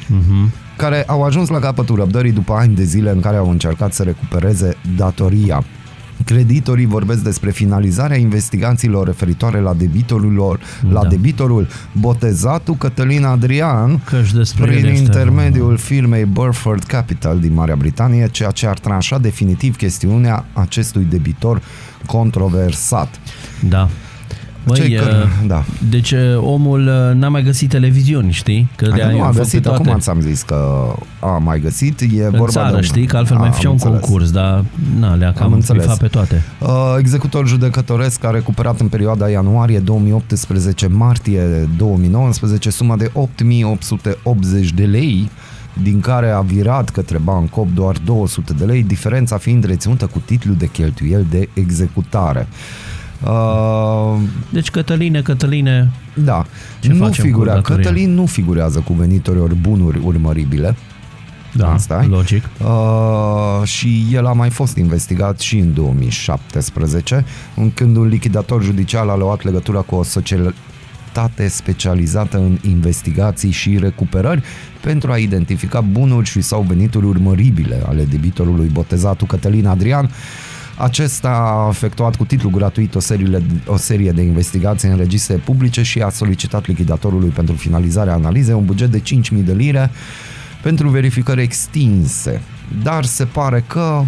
Mhm. care au ajuns la capătul răbdării după ani de zile în care au încercat să recupereze datoria. Creditorii vorbesc despre finalizarea investigațiilor referitoare la debitorul lor, la Da. debitorul botezatul Cătălin Adrian, Că-și despre prin el este intermediul firmei Burford Capital din Marea Britanie, ceea ce ar tranșa definitiv chestiunea acestui debitor controversat. Da. Băi, Cei uh, care- da. Deci uh, omul uh, n-a mai găsit televiziuni, știi? Că de Adică aia nu a au făcut găsit, pe toate. acum ți-am zis că a mai găsit, e în vorba țară, de un... știi? Că altfel mai Am făcea un înțeles. concurs, dar na, le-a cam înțeles. bifat pe toate. Uh, executor judecătoresc a recuperat în perioada ianuarie 2018-martie 2019 suma de 8880 de lei, din care a virat către Bancop doar 200 de lei, diferența fiind reținută cu titlul de cheltuiel de executare. Uh, Deci, Cătăline, Cătăline, da, Ce nu facem cu figura, datoria? Cătălin nu figurează cu venituri ori bunuri urmăribile, da, Asta e. logic. Uh, și el a mai fost investigat și în 2017, în când un lichidator judicial a luat legătura cu o societate specializată în investigații și recuperări pentru a identifica bunuri și sau venituri urmăribile ale debitorului botezatul Cătălin Adrian. Acesta a efectuat cu titlu gratuit o serie, o serie de investigații în registre publice și a solicitat lichidatorului pentru finalizarea analizei un buget de 5.000 de lire pentru verificări extinse. Dar se pare că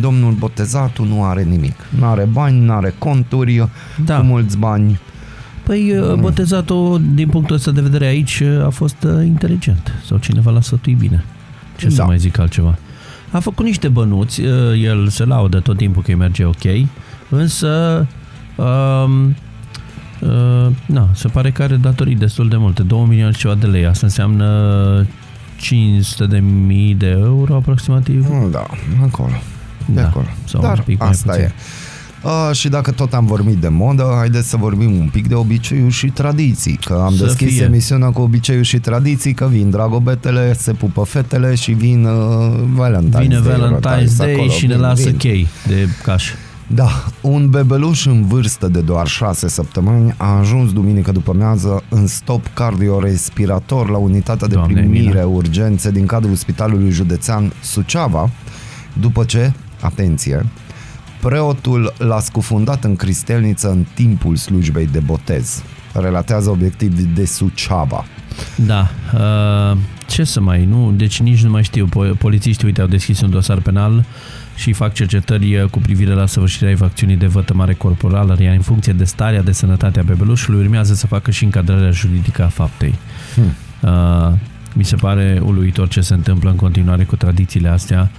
domnul botezatul nu are nimic. Nu are bani, nu are conturi Da. cu mulți bani. Păi, Mm. uh, botezatul, din punctul ăsta de vedere aici, uh, a fost uh, inteligent. Sau cineva l-a sătuit bine. Ce să Da. mai zic altceva. A făcut niște bănuți, uh, el se laudă tot timpul că îi merge ok, însă um, uh, na, se pare că are datorii destul de multe, 2 milioane și ceva de lei, asta înseamnă 500 de mii de euro aproximativ. Da, acolo. De Da, acolo. sau un Dar pic mai asta puțin. e. Uh, și dacă tot am vorbit de modă, haideți să vorbim un pic de obiceiuri și tradiții. Că am Să deschis fie. emisiunea cu obiceiuri și tradiții, că vin dragobetele, se pupă fetele și vin uh, Valentine's Vine Day. Valentine's rotați Day acolo, și ne vin, lasă vin. chei de caș. Da, un bebeluș în vârstă de doar 6 săptămâni a ajuns duminică după mează în stop cardiorespirator la unitatea de Doamne, primire milă. urgențe din cadrul Spitalului Județean Suceava, după ce a atenție, preotul l-a scufundat în cristelniță în timpul slujbei de botez. Relatează obiectiv de Suceava. Da. Uh, ce să mai, nu? Deci nici nu mai știu. Po- Polițiștii, uite, au deschis un dosar penal și fac cercetări uh, cu privire la săvârșirea infracțiunii de vătămare corporală, iar în funcție de starea de sănătate a bebelușului urmează să facă și încadrarea juridică a faptei. Hmm. Uh, mi se pare uluitor ce se întâmplă în continuare cu tradițiile astea.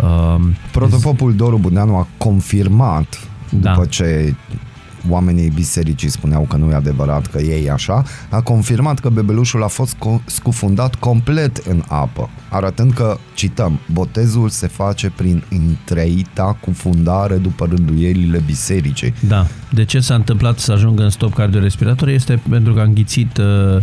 Uh, Protopopul Doru Budeanu a confirmat, Da. după ce oamenii bisericii spuneau că nu e adevărat că ei așa, a confirmat că bebelușul a fost co- scufundat complet în apă, arătând că, cităm, botezul se face prin întreita cufundare după rânduielile bisericii. Da. De ce s-a întâmplat să ajungă în stop cardiorespirator este pentru că a înghițit, uh,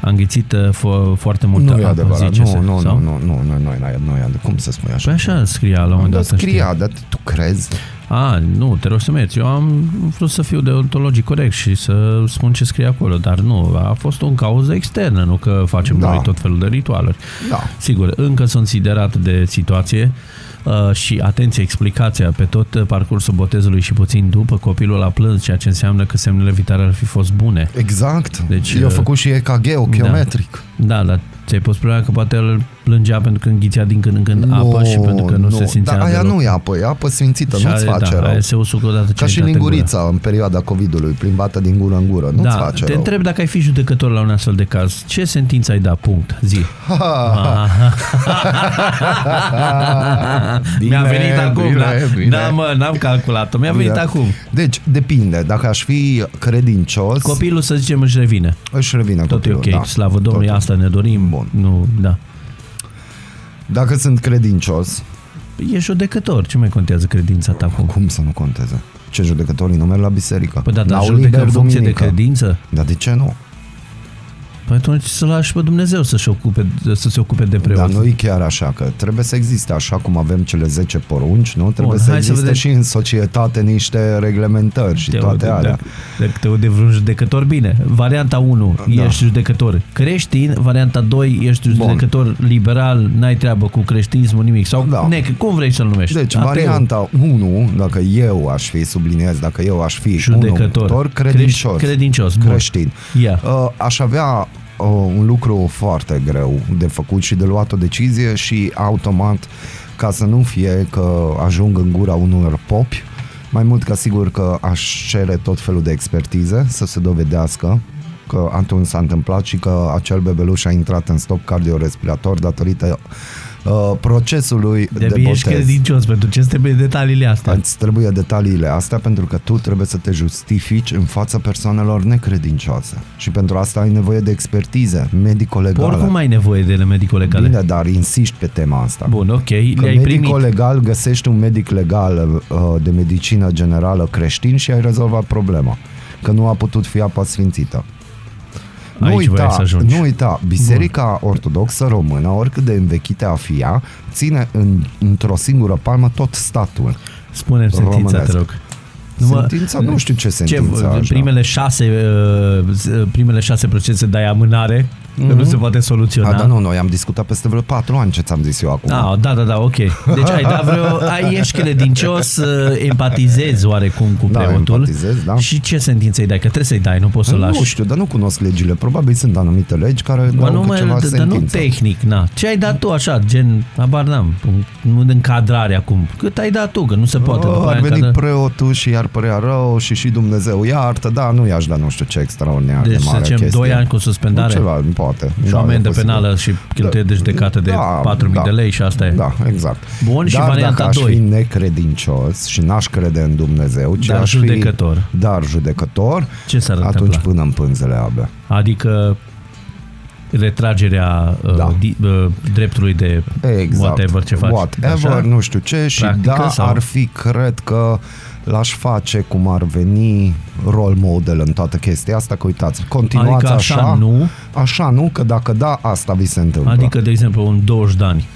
a înghițit uh, fo- foarte multă Nu e apă, adevărat, zice-se, nu, nu, sau? nu, nu, nu, nu, nu, nu, nu, cum să spui așa? Păi așa scria la un moment Dar dat. să știi. scria, dar tu crezi? A, nu, te rog să mergi. Eu am vrut să fiu deontologic corect și să spun ce scrie acolo, dar nu, a fost o cauză externă, nu că facem Da. noi tot felul de ritualuri. Da. Sigur, încă sunt siderat de situație uh, și, atenție, explicația pe tot uh, parcursul botezului și puțin după, copilul a plâns, ceea ce înseamnă că semnele vitale ar fi fost bune. Exact. Deci, Deci, Eu uh, făcut și EKG ochiometric. Da, dar ți-ai pus problema că poate el plângea pentru că înghițea din când în când apă și pentru că nu, se simțea Dar aia deloc. nu e apă, e apă sfințită, Și nu-ți aia, face da, rău. aia se usucă odată ce Ca ai și intrat în gură. lingurița în perioada COVID-ului, plimbată din gură în gură, nu-ți da, face te rău. întreb dacă ai fi judecător la un astfel de caz. Ce sentință ai da? Punct. Zi. Bine, Mi-a venit acum. bine, da, bine. da, mă, n-am calculat-o. Mi-a venit Da. acum. Deci, depinde. Dacă aș fi credincios, Copilul, să zicem, își revine. își revine Tot e copilul. ok. da. Slavă Domnului, Tot- asta ne dorim. Bun. Nu, da. Dacă sunt credincios, E judecător. Ce mai contează credința ta acum? cum să nu conteze? Ce judecătorii nu merg la biserică? Păi da, dar N-au judecă liber în funcție de duminică. credință? Dar de ce nu? Păi atunci să lași pe Dumnezeu să, ocupe, să se ocupe de preot. Dar nu e chiar așa, că trebuie să existe, așa cum avem cele 10 porunci, nu? Trebuie Bun, să hai să existe vedem. și în societate niște reglementări și Te toate aude- alea. Dacă, dacă te aude vreun judecător, bine. Varianta 1, Da. ești judecător creștin. Varianta 2, ești Bun. judecător liberal, n-ai treabă cu creștinismul, nimic. Sau Da. nec, cum vrei să-l numești? Deci, Ateu. varianta 1, dacă eu aș fi, subliniez, dacă eu aș fi Judecător. un credincios, Creș- credincios, bun. creștin, Ia. uh, aș avea uh, un lucru foarte greu de făcut și de luat o decizie și automat, ca să nu fie că ajung în gura unor popi, mai mult ca sigur că aș cere tot felul de expertize să se dovedească că atunci s-a întâmplat și că acel bebeluș a intrat în stop cardiorespirator datorită uh, procesului De, de, de ești botez. credincios, pentru ce trebuie detaliile astea? Îți trebuie detaliile astea pentru că tu trebuie să te justifici în fața persoanelor necredincioase. Și pentru asta ai nevoie de expertize medico-legale. Oricum ai nevoie de medicul legale. Bine, dar insiști pe tema asta. Bun, ok, Că le-ai primit. medico-legal găsești un medic legal uh, de medicină generală creștin și ai rezolvat problema. Că nu a putut fi apa sfințită. Nu Aici voiai uita, să ajungi. nu uita, Biserica Ortodoxă Română, oricât de învechită a fi ea, ține în, într-o singură palmă tot statul. Spune-mi sentința, Românesc. te rog. Nu mă- sentința? Nu știu ce sentință Ce, așa. primele șase, uh, primele șase procese dai amânare, mm-hmm. că nu se poate soluționa. A, da, nu, noi am discutat peste vreo patru ani ce ți-am zis eu acum. Ah, da, da, da, ok. Deci ai dat vreo, ai, ești credincios, uh, empatizezi oarecum cu Da, preotul. empatizez, da. Și ce sentință îi dai? Că trebuie să-i dai, nu poți să o lași. nu știu, dar nu cunosc legile. Probabil sunt anumite legi care Bă, dau nu, cu mă, ceva d- dar nu sentință. tehnic, na. Ce ai dat tu așa, gen, abar n-am, nu de încadrare acum. Cât ai dat tu, că nu se poate. Oh, după ar aia veni încadră- preotul și iar părea rău și și Dumnezeu iartă, da, nu i-aș da nu știu ce extraordinar Deci de să mare zicem chestie. 2 ani cu suspendare. Nu ceva, poate. Și o Da, e amendă posibil. penală și cheltuie de judecată de 4.000 de lei și asta e. Da, exact. Bun, și Dar varianta dacă aș doi. fi necredincios și n-aș crede în Dumnezeu, ci Dar aș judecător. Fi, dar judecător, Ce s-ar atunci întâmpla? până în pânzele abia. Adică retragerea Da. da. uh, di, uh, dreptului de Exact. whatever ce faci. Whatever, Așa? nu știu ce și Practică da, sau? ar fi, cred că l-aș face cum ar veni role model în toată chestia asta, că uitați, continuați Adică așa, nu, Așa nu, că dacă da, asta vi se întâmplă. adică, de exemplu, un 20 de ani.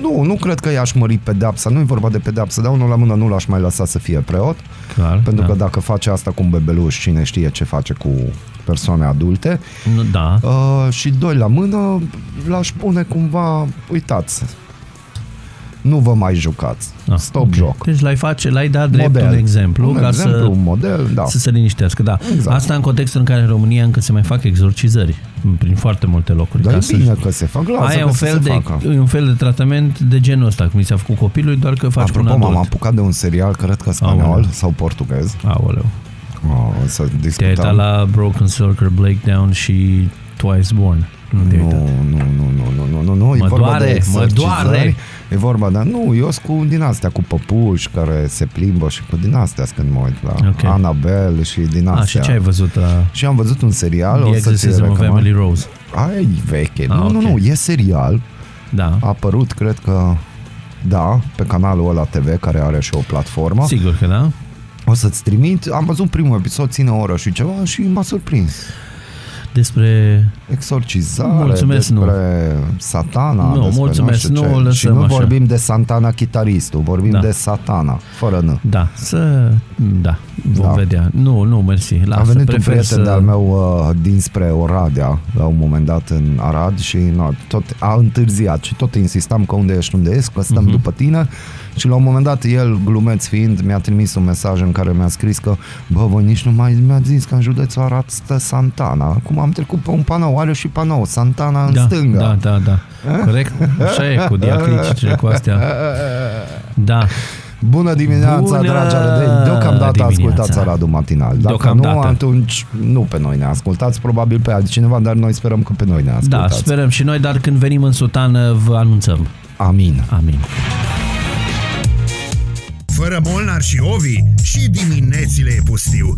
Nu, nu cred că i-aș mări pedepsa, nu e vorba de pedepsă, dar unul la mână nu l-aș mai lăsa să fie preot, Clar, pentru da. că dacă face asta cu un bebeluș, cine știe ce face cu persoane adulte. Nu, da. Uh, și doi la mână, l-aș pune cumva, uitați, nu vă mai jucați. Ah, Stop ok. joc. Deci l-ai, face, l-ai dat drept Model. un exemplu Un ca exemplu, să, un model, da. să se liniștească. Da. Exact. Asta în contextul în care în România încă se mai fac exorcizări prin foarte multe locuri. Dar ca e să- bine că se fac, lasă Aia e că un să fel, se de, facă. e un fel de tratament de genul ăsta, cum i s-a făcut copilului, doar că faci Apropo, un m-am adult. apucat de un serial, cred că spaniol Aoleu. sau portughez. Aoleu. Oh, să Te-ai uitat discutăm. la Broken Circle Breakdown și Twice Born. Nu te-ai Nu, uitat. nu, nu, nu, nu, nu, nu, nu, e Mă vorba doare, de mă exorcizări. doare. E vorba de, nu, eu sunt cu din astea, cu păpuși care se plimbă și cu din astea când mă uit la Ok. Annabelle și din A, și astea. ce ai văzut la Și am văzut un serial, The o să ți Exorcism of recomand. Emily Rose? Aia e veche. Ah, nu, nu, ok. nu, e serial. Da. A apărut, cred că, da, pe canalul ăla TV, care are și o platformă. Sigur că da. O să-ți trimit. Am văzut primul episod, ține o oră și ceva și m-a surprins. Despre... Exorcizare, Mulțumesc, nu. despre satana, Nu, despre mulțumesc, nu, știu nu, ce. lăsăm Și nu așa. vorbim de Santana chitaristul, vorbim Da. de satana, fără N. Da, să... Da, vom Da. vedea. Nu, nu, mersi. Lasă, a venit un prefer prieten să... de-al meu uh, dinspre Oradea la un moment dat în Arad și no, tot a întârziat și tot insistam că unde ești, unde ești, că stăm Mhm. după tine și la un moment dat el, glumeț fiind, mi-a trimis un mesaj în care mi-a scris că bă, voi nici nu mai mi-ați zis că în județul Arad stă Santana. Acum am trecut pe un panou, are și panou, Santana în da, stânga. Da, da, da. Corect? Așa e, cu diacriticile, cu astea. Da. Bună dimineața, Bună dragi arădeni! Deocamdată dimineața. ascultați Aradul Matinal. Dacă Deocamdată. nu, atunci nu pe noi ne ascultați, probabil pe altcineva, dar noi sperăm că pe noi ne Da, ascultați. sperăm și noi, dar când venim în sutană vă anunțăm. Amin. Amin. Fără Molnar și Ovi și diminețile e pustiu.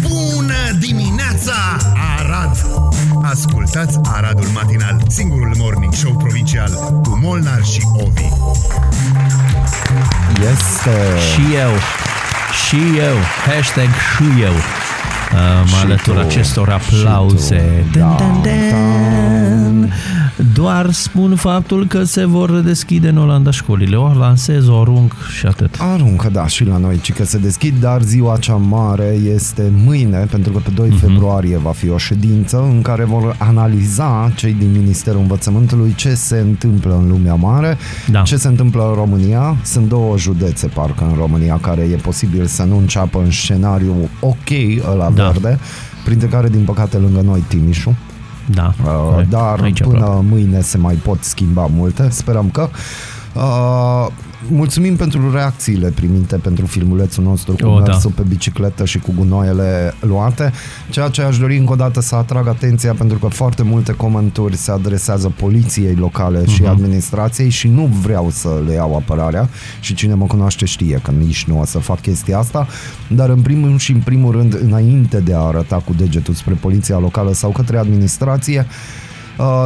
Bună dimineața, Arad! Ascultați Aradul Matinal, singurul morning show provincial cu Molnar și Ovi. Este... Și eu, și eu, hashtag și eu, uh, mă Și alătur tu, acestor și aplauze. tu, Dun, da, dun, dun. Doar spun faptul că se vor redeschide în Olanda școlile. O lansez, o arunc și atât. Aruncă, da, și la noi, ci că se deschid, dar ziua cea mare este mâine, pentru că pe 2 Mhm. februarie va fi o ședință în care vor analiza cei din Ministerul Învățământului ce se întâmplă în lumea mare, Da. ce se întâmplă în România. Sunt două județe, parcă, în România, care e posibil să nu înceapă în scenariu ok, ăla Da. Verde, printre care, din păcate, lângă noi, Timișu. Da, Uh, corect. dar Aici până aproape. mâine se mai pot schimba multe, sperăm că. Uh, mulțumim pentru reacțiile primite pentru filmulețul nostru cu O, oh, da. mersul pe bicicletă și cu gunoaiele luate, ceea ce aș dori încă o dată să atrag atenția pentru că foarte multe comentarii se adresează poliției locale și Mhm. administrației și nu vreau să le iau apărarea și cine mă cunoaște știe că nici nu o să fac chestia asta, dar în primul și în primul rând, înainte de a arăta cu degetul spre poliția locală sau către administrație, Uh,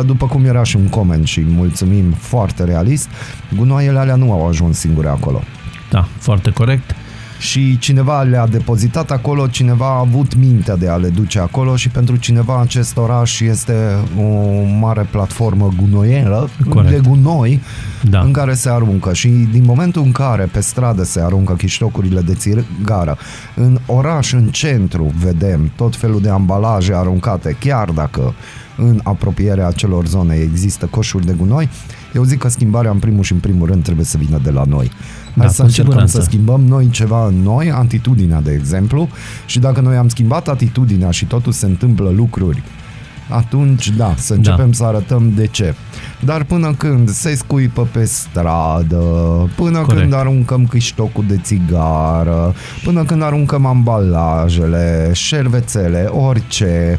după cum era și un coment și mulțumim foarte realist, gunoaiele alea nu au ajuns singure acolo. Da, foarte corect. Și cineva le-a depozitat acolo, cineva a avut mintea de a le duce acolo și pentru cineva acest oraș este o mare platformă gunoieră Corect. de gunoi Da. în care se aruncă și din momentul în care pe stradă se aruncă chiștocurile de țigară, în oraș, în centru, vedem tot felul de ambalaje aruncate, chiar dacă în apropierea acelor zone există coșuri de gunoi, eu zic că schimbarea în primul și în primul rând trebuie să vină de la noi. Hai Da, să cu încercăm siguranță. să schimbăm noi ceva în noi, atitudinea de exemplu, și dacă noi am schimbat atitudinea și totuși se întâmplă lucruri atunci da, să începem da. să arătăm de ce. Dar până când se scuipă pe stradă, până Corect. când aruncăm câștocul de țigară, până când aruncăm ambalajele, șervețele, orice,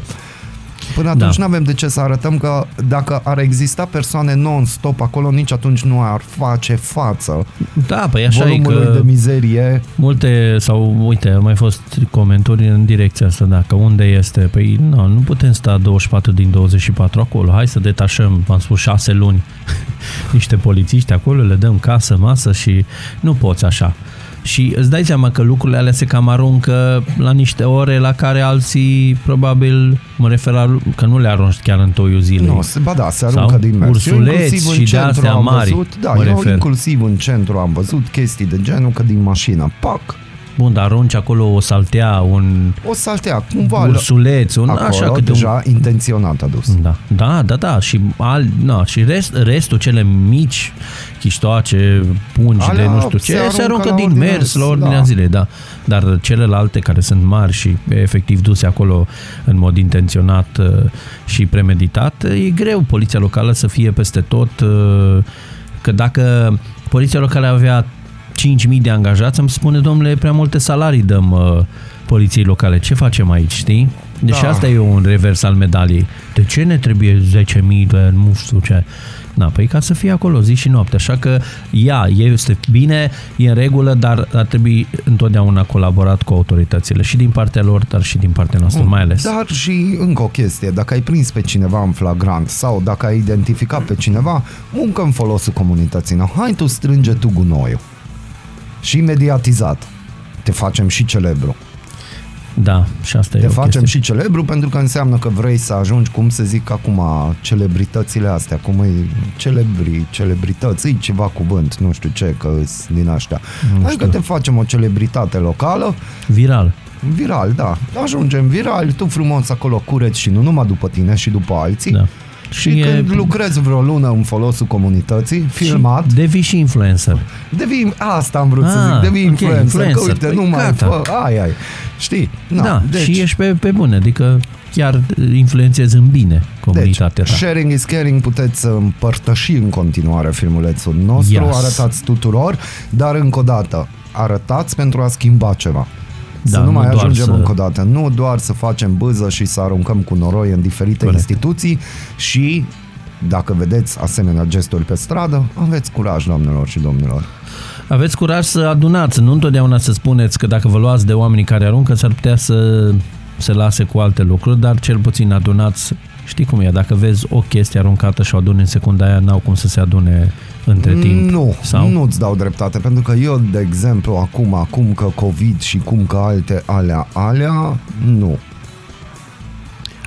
Până atunci Da. nu avem de ce să arătăm că dacă ar exista persoane non-stop acolo, nici atunci nu ar face față Da, păi așa e volumului că de mizerie. multe, sau uite, au mai fost comentarii în direcția asta, dacă unde este, păi nu, nu putem sta 24 din 24 acolo, hai să detașăm, v-am spus, 6 luni niște polițiști acolo, le dăm casă, masă și nu poți așa. Și îți dai seama că lucrurile alea se cam aruncă la niște ore la care alții probabil, mă refer la că nu le arunci chiar în toiul zilei. Nu, se, ba da, se aruncă Sau din mers. Eu ursuleți inclusiv în și de centru astea am mari, Văzut, da, mă eu refer. inclusiv în centru am văzut chestii de genul că din mașină, pac, Bun, dar arunci acolo o saltea, un O saltea, cumva ursuleț, un, acolo, așa câte un... deja intenționat adus. Da, da, da, da. Și, al, na, și rest, restul, cele mici, chiștoace, pungi Alea de nu știu ce, se se aruncă aruncă la din ordinea mers la zi, ordinea da. zilei, da. Dar celelalte care sunt mari și efectiv duse acolo în mod intenționat uh, și premeditat, e greu poliția locală să fie peste tot, uh, că dacă poliția locală avea 5.000 de angajați, îmi spune, domnule, prea multe salarii dăm uh, poliției locale. Ce facem aici, știi? Deci Da. asta e un revers al medaliei. De ce ne trebuie 10.000 de nu știu ce? Na, păi ca să fie acolo zi și noapte. Așa că, ia, este bine, e în regulă, dar ar trebui întotdeauna colaborat cu autoritățile. Și din partea lor, dar și din partea noastră mai ales. Dar și încă o chestie, dacă ai prins pe cineva în flagrant sau dacă ai identificat pe cineva, muncă în folosul comunității. No, hai tu strânge tu gunoiul. Și mediatizat. Te facem și celebru. Da, și asta Te e o facem chestie. și celebru pentru că înseamnă că vrei să ajungi, cum se zic acum, celebritățile astea, cum e celebri, celebrități, e ceva cuvânt, nu știu ce, că îs din astea. Nu Hai că știu. te facem o celebritate locală, Viral. viral, da. Ajungem viral, tu frumos acolo cureți și nu numai după tine și după alții. Da. Și, și când lucrezi vreo lună în folosul comunității, filmat, Și devii și influencer. devii, asta am vrut să Ah, zic, devii ok, influencer, influencer. că uite, Păi nu mai gata. fă, ai, ai, știi? Da, da deci... și ești pe, pe bune, adică chiar influențezi în bine comunitatea deci, ta. sharing is caring, puteți să împărtăși în continuare filmulețul nostru, Yes. arătați tuturor, dar încă o dată, arătați pentru a schimba ceva. Da, să nu nu mai doar ajungem să- încă o dată, nu doar să facem bâză și să aruncăm cu noroi în diferite Corect. instituții și dacă vedeți asemenea gesturi pe stradă, aveți curaj, doamnelor și domnilor. Aveți curaj să adunați, nu întotdeauna să spuneți că dacă vă luați de oamenii care aruncă, s-ar putea să se lase cu alte lucruri, dar cel puțin adunați Știi cum e, dacă vezi o chestie aruncată și o aduni în secunda aia, n-au cum să se adune între timp. Nu, sau? nu-ți dau dreptate, pentru că eu, de exemplu, acum, acum că COVID și cum că alte alea, alea, nu.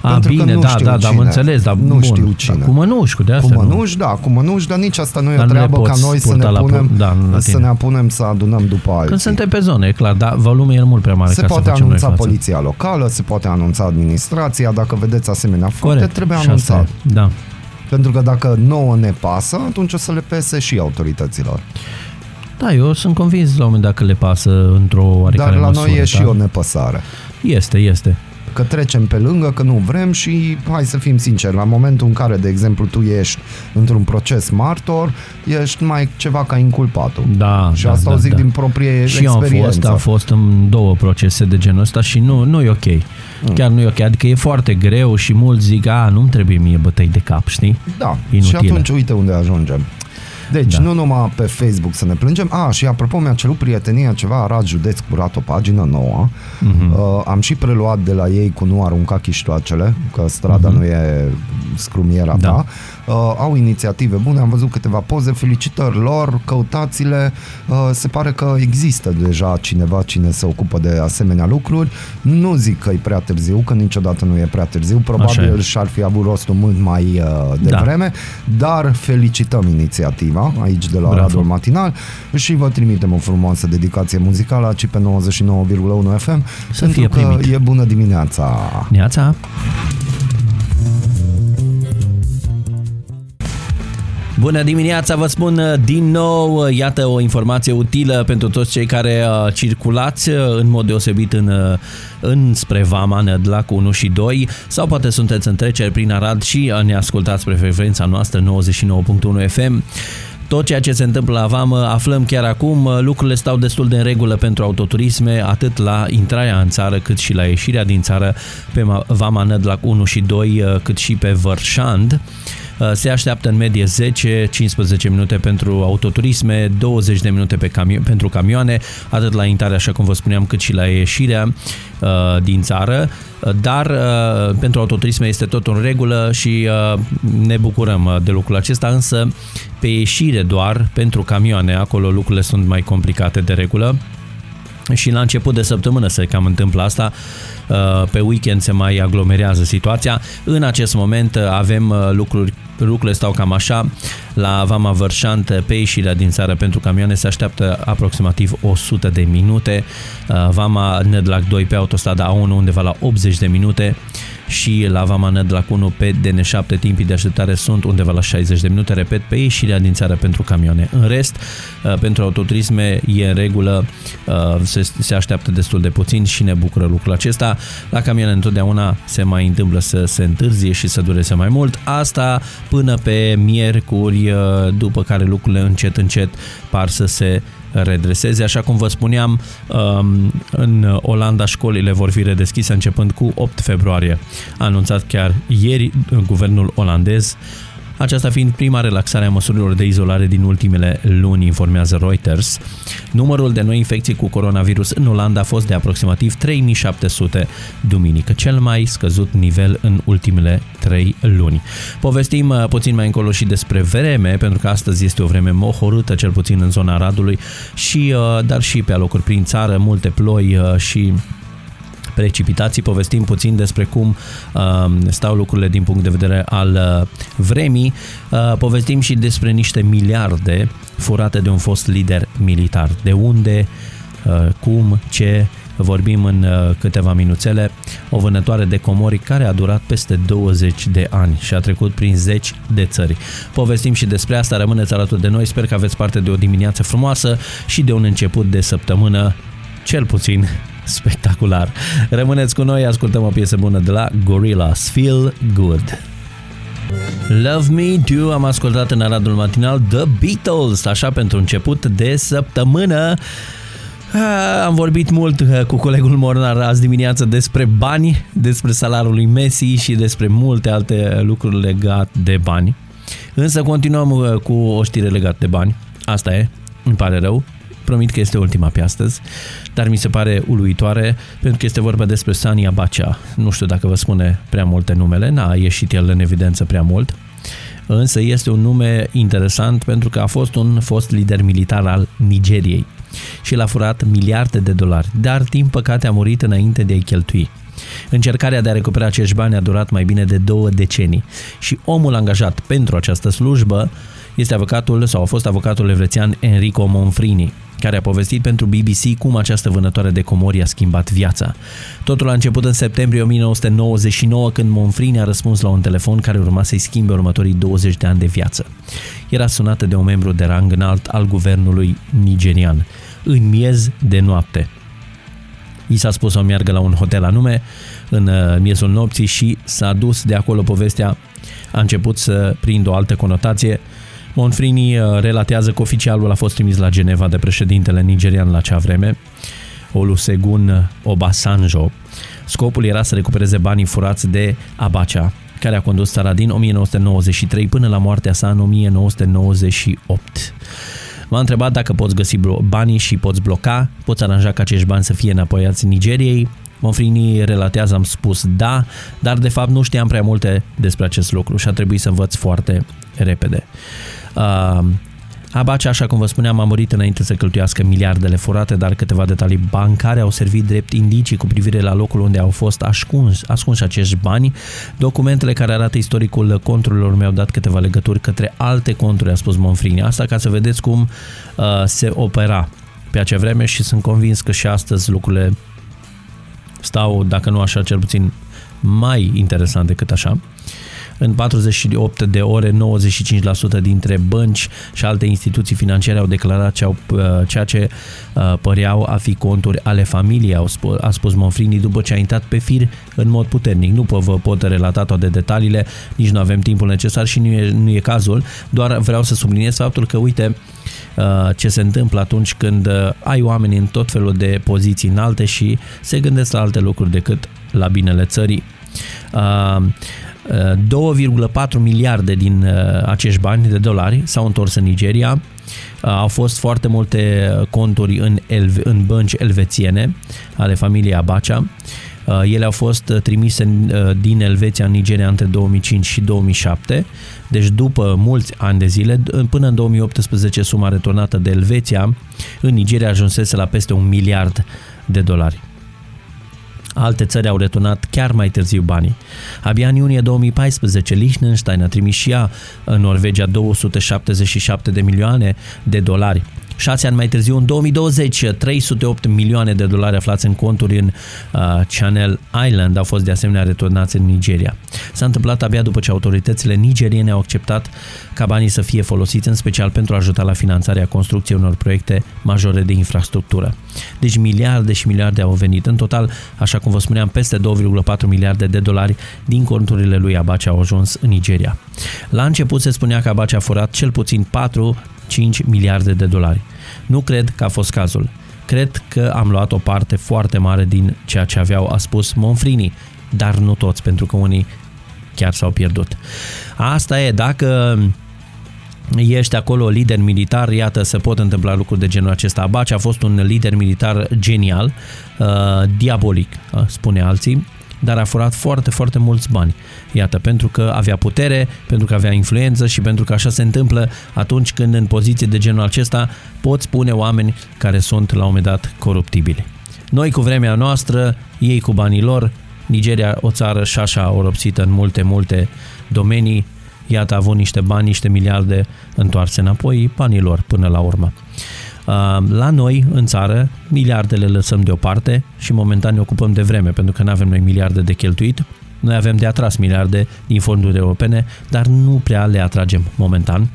A, pentru că bine, nu da, știu da, da, am cine. înțeles, dar Nu bun, știu cine. Dar cu mănuși, de Cu asta nu. mănuși, da, cu mănuși, dar nici asta nu e o Dar nu le treabă ca poți noi să purta ne la pu- punem, da, la să tine. ne apunem să adunăm după alții. Când suntem pe zone, e clar, dar volumul e mult prea mare se ca poate să facem noi anunța față. poliția locală, se poate anunța administrația, dacă vedeți asemenea fapte, Corect. trebuie și anunțat. asta e. Da. Pentru că dacă nouă ne pasă, atunci o să le pese și autorităților. Da, eu sunt convins la un moment dat că le pasă într-o oarecare Dar la măsură. noi e și da? o nepăsare. Este, este. Că trecem pe lângă, că nu vrem și hai să fim sinceri, la momentul în care, de exemplu, tu ești într-un proces martor, ești mai ceva ca inculpatul. Da, Și da, asta da, o zic da. din proprie Și eu am experiență. fost, am fost în două procese de genul ăsta și nu, nu e ok. Mm. Chiar nu e ok. Adică e foarte greu și mulți zic, a, nu-mi trebuie mie bătăi de cap, știi? Da, Inutile. și atunci uite unde ajungem. Deci, Da. nu numai pe Facebook să ne plângem. A, și apropo, mi-a cerut prietenia ceva, Arad Județ Curat, o pagină nouă. Mhm. Uh, am și preluat de la ei cu nu arunca chiștoacele, că strada nu e scrumiera Mhm. Da. ta. Uh, au inițiative bune, am văzut câteva poze, felicitări lor, căutați-le. Uh, se pare că există deja cineva cine se ocupă de asemenea lucruri. Nu zic că e prea târziu, că niciodată nu e prea târziu. Așa Probabil e. și-ar fi avut rostul mult mai uh, Da. devreme, dar felicităm inițiativa aici de la Bravo. Radul Matinal și vă trimitem o frumoasă dedicație muzicală aici pe 99,1 FM Să pentru fie că primit. e bună dimineața. Neața! Bună dimineața, vă spun uh, din nou, uh, iată o informație utilă pentru toți cei care uh, circulați uh, în mod deosebit în, uh, înspre Vama, Nădlac 1 și 2 sau poate sunteți în trecere prin Arad și uh, ne ascultați pe frecvența noastră 99.1 FM. Tot ceea ce se întâmplă la Vamă aflăm chiar acum. Lucrurile stau destul de în regulă pentru autoturisme, atât la intrarea în țară, cât și la ieșirea din țară pe Ma- Vama Nădlac 1 și 2, cât și pe Vărșand. Se așteaptă în medie 10-15 minute pentru autoturisme, 20 de minute pe camio- pentru camioane, atât la intrare, așa cum vă spuneam, cât și la ieșirea uh, din țară. Dar uh, pentru autoturisme este tot în regulă și uh, ne bucurăm uh, de lucrul acesta, însă pe ieșire doar pentru camioane, acolo lucrurile sunt mai complicate de regulă și la început de săptămână se cam întâmplă asta, Uh, pe weekend se mai aglomerează situația. În acest moment uh, avem uh, lucruri lucrurile stau cam așa. La Vama Vărșant, pe ieșirea din țară pentru camioane se așteaptă aproximativ 100 de minute. Uh, Vama Nădlac 2 pe autostrada A1 undeva la 80 de minute și la Vama Nădlac 1 pe DN7 timpii de așteptare sunt undeva la 60 de minute, repet, pe ieșirea din țară pentru camioane. În rest, uh, pentru autoturisme e în regulă, uh, se, se așteaptă destul de puțin și ne bucură lucrul acesta. La camioane întotdeauna se mai întâmplă să se întârzie și să dureze mai mult. Asta până pe miercuri, uh, după care lucrurile încet, încet par să se redreseze. Așa cum vă spuneam, um, în Olanda școlile vor fi redeschise începând cu 8 februarie. A anunțat chiar ieri guvernul olandez aceasta fiind prima relaxare a măsurilor de izolare din ultimele luni, informează Reuters. Numărul de noi infecții cu coronavirus în Olanda a fost de aproximativ 3700 duminică, cel mai scăzut nivel în ultimele 3 luni. Povestim uh, puțin mai încolo și despre vreme, pentru că astăzi este o vreme mohorâtă, cel puțin în zona Radului, și, uh, dar și pe alocuri prin țară, multe ploi uh, și precipitații, povestim puțin despre cum uh, stau lucrurile din punct de vedere al uh, vremii, uh, povestim și despre niște miliarde furate de un fost lider militar. De unde, uh, cum, ce, vorbim în uh, câteva minuțele, o vânătoare de comori care a durat peste 20 de ani și a trecut prin zeci de țări. Povestim și despre asta, rămâneți alături de noi, sper că aveți parte de o dimineață frumoasă și de un început de săptămână cel puțin spectacular. Rămâneți cu noi, ascultăm o piesă bună de la Gorillaz, Feel Good. Love Me Do am ascultat în aradul matinal The Beatles, așa pentru început de săptămână. Am vorbit mult uh, cu colegul Mornar azi dimineață despre bani, despre salariul lui Messi și despre multe alte lucruri legate de bani. Însă continuăm uh, cu o știre legată de bani. Asta e, îmi pare rău promit că este ultima pe astăzi, dar mi se pare uluitoare pentru că este vorba despre Sania Bacea. Nu știu dacă vă spune prea multe numele, n-a ieșit el în evidență prea mult, însă este un nume interesant pentru că a fost un fost lider militar al Nigeriei și l-a furat miliarde de dolari, dar din păcate a murit înainte de a-i cheltui. Încercarea de a recupera acești bani a durat mai bine de două decenii și omul angajat pentru această slujbă este avocatul sau a fost avocatul evrețian Enrico Monfrini, care a povestit pentru BBC cum această vânătoare de comori a schimbat viața. Totul a început în septembrie 1999 când Monfrini a răspuns la un telefon care urma să-i schimbe următorii 20 de ani de viață. Era sunată de un membru de rang înalt al guvernului nigerian, în miez de noapte. I s-a spus să meargă la un hotel anume în uh, miezul nopții și s-a dus de acolo povestea a început să prindă o altă conotație Monfrini uh, relatează că oficialul a fost trimis la Geneva de președintele nigerian la acea vreme, Olusegun Obasanjo. Scopul era să recupereze banii furați de Abacha, care a condus țara din 1993 până la moartea sa în 1998. M-a întrebat dacă poți găsi banii și poți bloca, poți aranja ca acești bani să fie înapoiați Nigeriei. Monfrini relatează, am spus da, dar de fapt nu știam prea multe despre acest lucru și a trebuit să învăț foarte repede. Uh, Abacea, așa cum vă spuneam, a murit înainte să cheltuiască miliardele furate, dar câteva detalii bancare au servit drept indicii cu privire la locul unde au fost ascuns, ascunși acești bani. Documentele care arată istoricul conturilor mi-au dat câteva legături către alte conturi, a spus Monfrini. Asta ca să vedeți cum uh, se opera pe acea vreme și sunt convins că și astăzi lucrurile stau, dacă nu așa, cel puțin mai interesant decât așa. În 48 de ore, 95% dintre bănci și alte instituții financiare au declarat ce au, uh, ceea ce uh, păreau a fi conturi ale familiei, au spus, a spus Monfrini după ce a intrat pe fir în mod puternic. Nu vă pot relata toate detaliile, nici nu avem timpul necesar și nu e, nu e cazul, doar vreau să subliniez faptul că, uite, uh, ce se întâmplă atunci când ai oameni în tot felul de poziții înalte și se gândesc la alte lucruri decât la binele țării. 2,4 miliarde din uh, acești bani de dolari s-au întors în Nigeria. Uh, au fost foarte multe conturi în, elve, în bănci elvețiene ale familiei Abacha. Uh, ele au fost trimise din Elveția în Nigeria între 2005 și 2007, deci după mulți ani de zile, până în 2018 suma returnată de Elveția în Nigeria ajunsese la peste un miliard de dolari. Alte țări au returnat chiar mai târziu banii. Abia în iunie 2014, Liechtenstein a trimis și ea în Norvegia 277 de milioane de dolari. Șase ani mai târziu, în 2020, 308 milioane de dolari aflați în conturi în uh, Channel Island au fost de asemenea returnați în Nigeria. S-a întâmplat abia după ce autoritățile nigeriene au acceptat ca banii să fie folosiți în special pentru a ajuta la finanțarea construcției unor proiecte majore de infrastructură. Deci miliarde și miliarde au venit. În total, așa cum vă spuneam, peste 2,4 miliarde de dolari din conturile lui Abacha au ajuns în Nigeria. La început se spunea că Abacha a furat cel puțin 4 5 miliarde de dolari. Nu cred că a fost cazul. Cred că am luat o parte foarte mare din ceea ce aveau, a spus Monfrini, dar nu toți, pentru că unii chiar s-au pierdut. Asta e, dacă ești acolo lider militar, iată, se pot întâmpla lucruri de genul acesta. Abaci a fost un lider militar genial, uh, diabolic, uh, spune alții, dar a furat foarte, foarte mulți bani. Iată, pentru că avea putere, pentru că avea influență și pentru că așa se întâmplă atunci când în poziție de genul acesta poți pune oameni care sunt la un moment dat coruptibili. Noi cu vremea noastră, ei cu banii lor, Nigeria, o țară și șașa oropsită în multe, multe domenii, iată a avut niște bani, niște miliarde întoarse înapoi, banii lor până la urmă. La noi, în țară, miliardele lăsăm deoparte și momentan ne ocupăm de vreme, pentru că nu avem noi miliarde de cheltuit. Noi avem de atras miliarde din fonduri europene, dar nu prea le atragem momentan.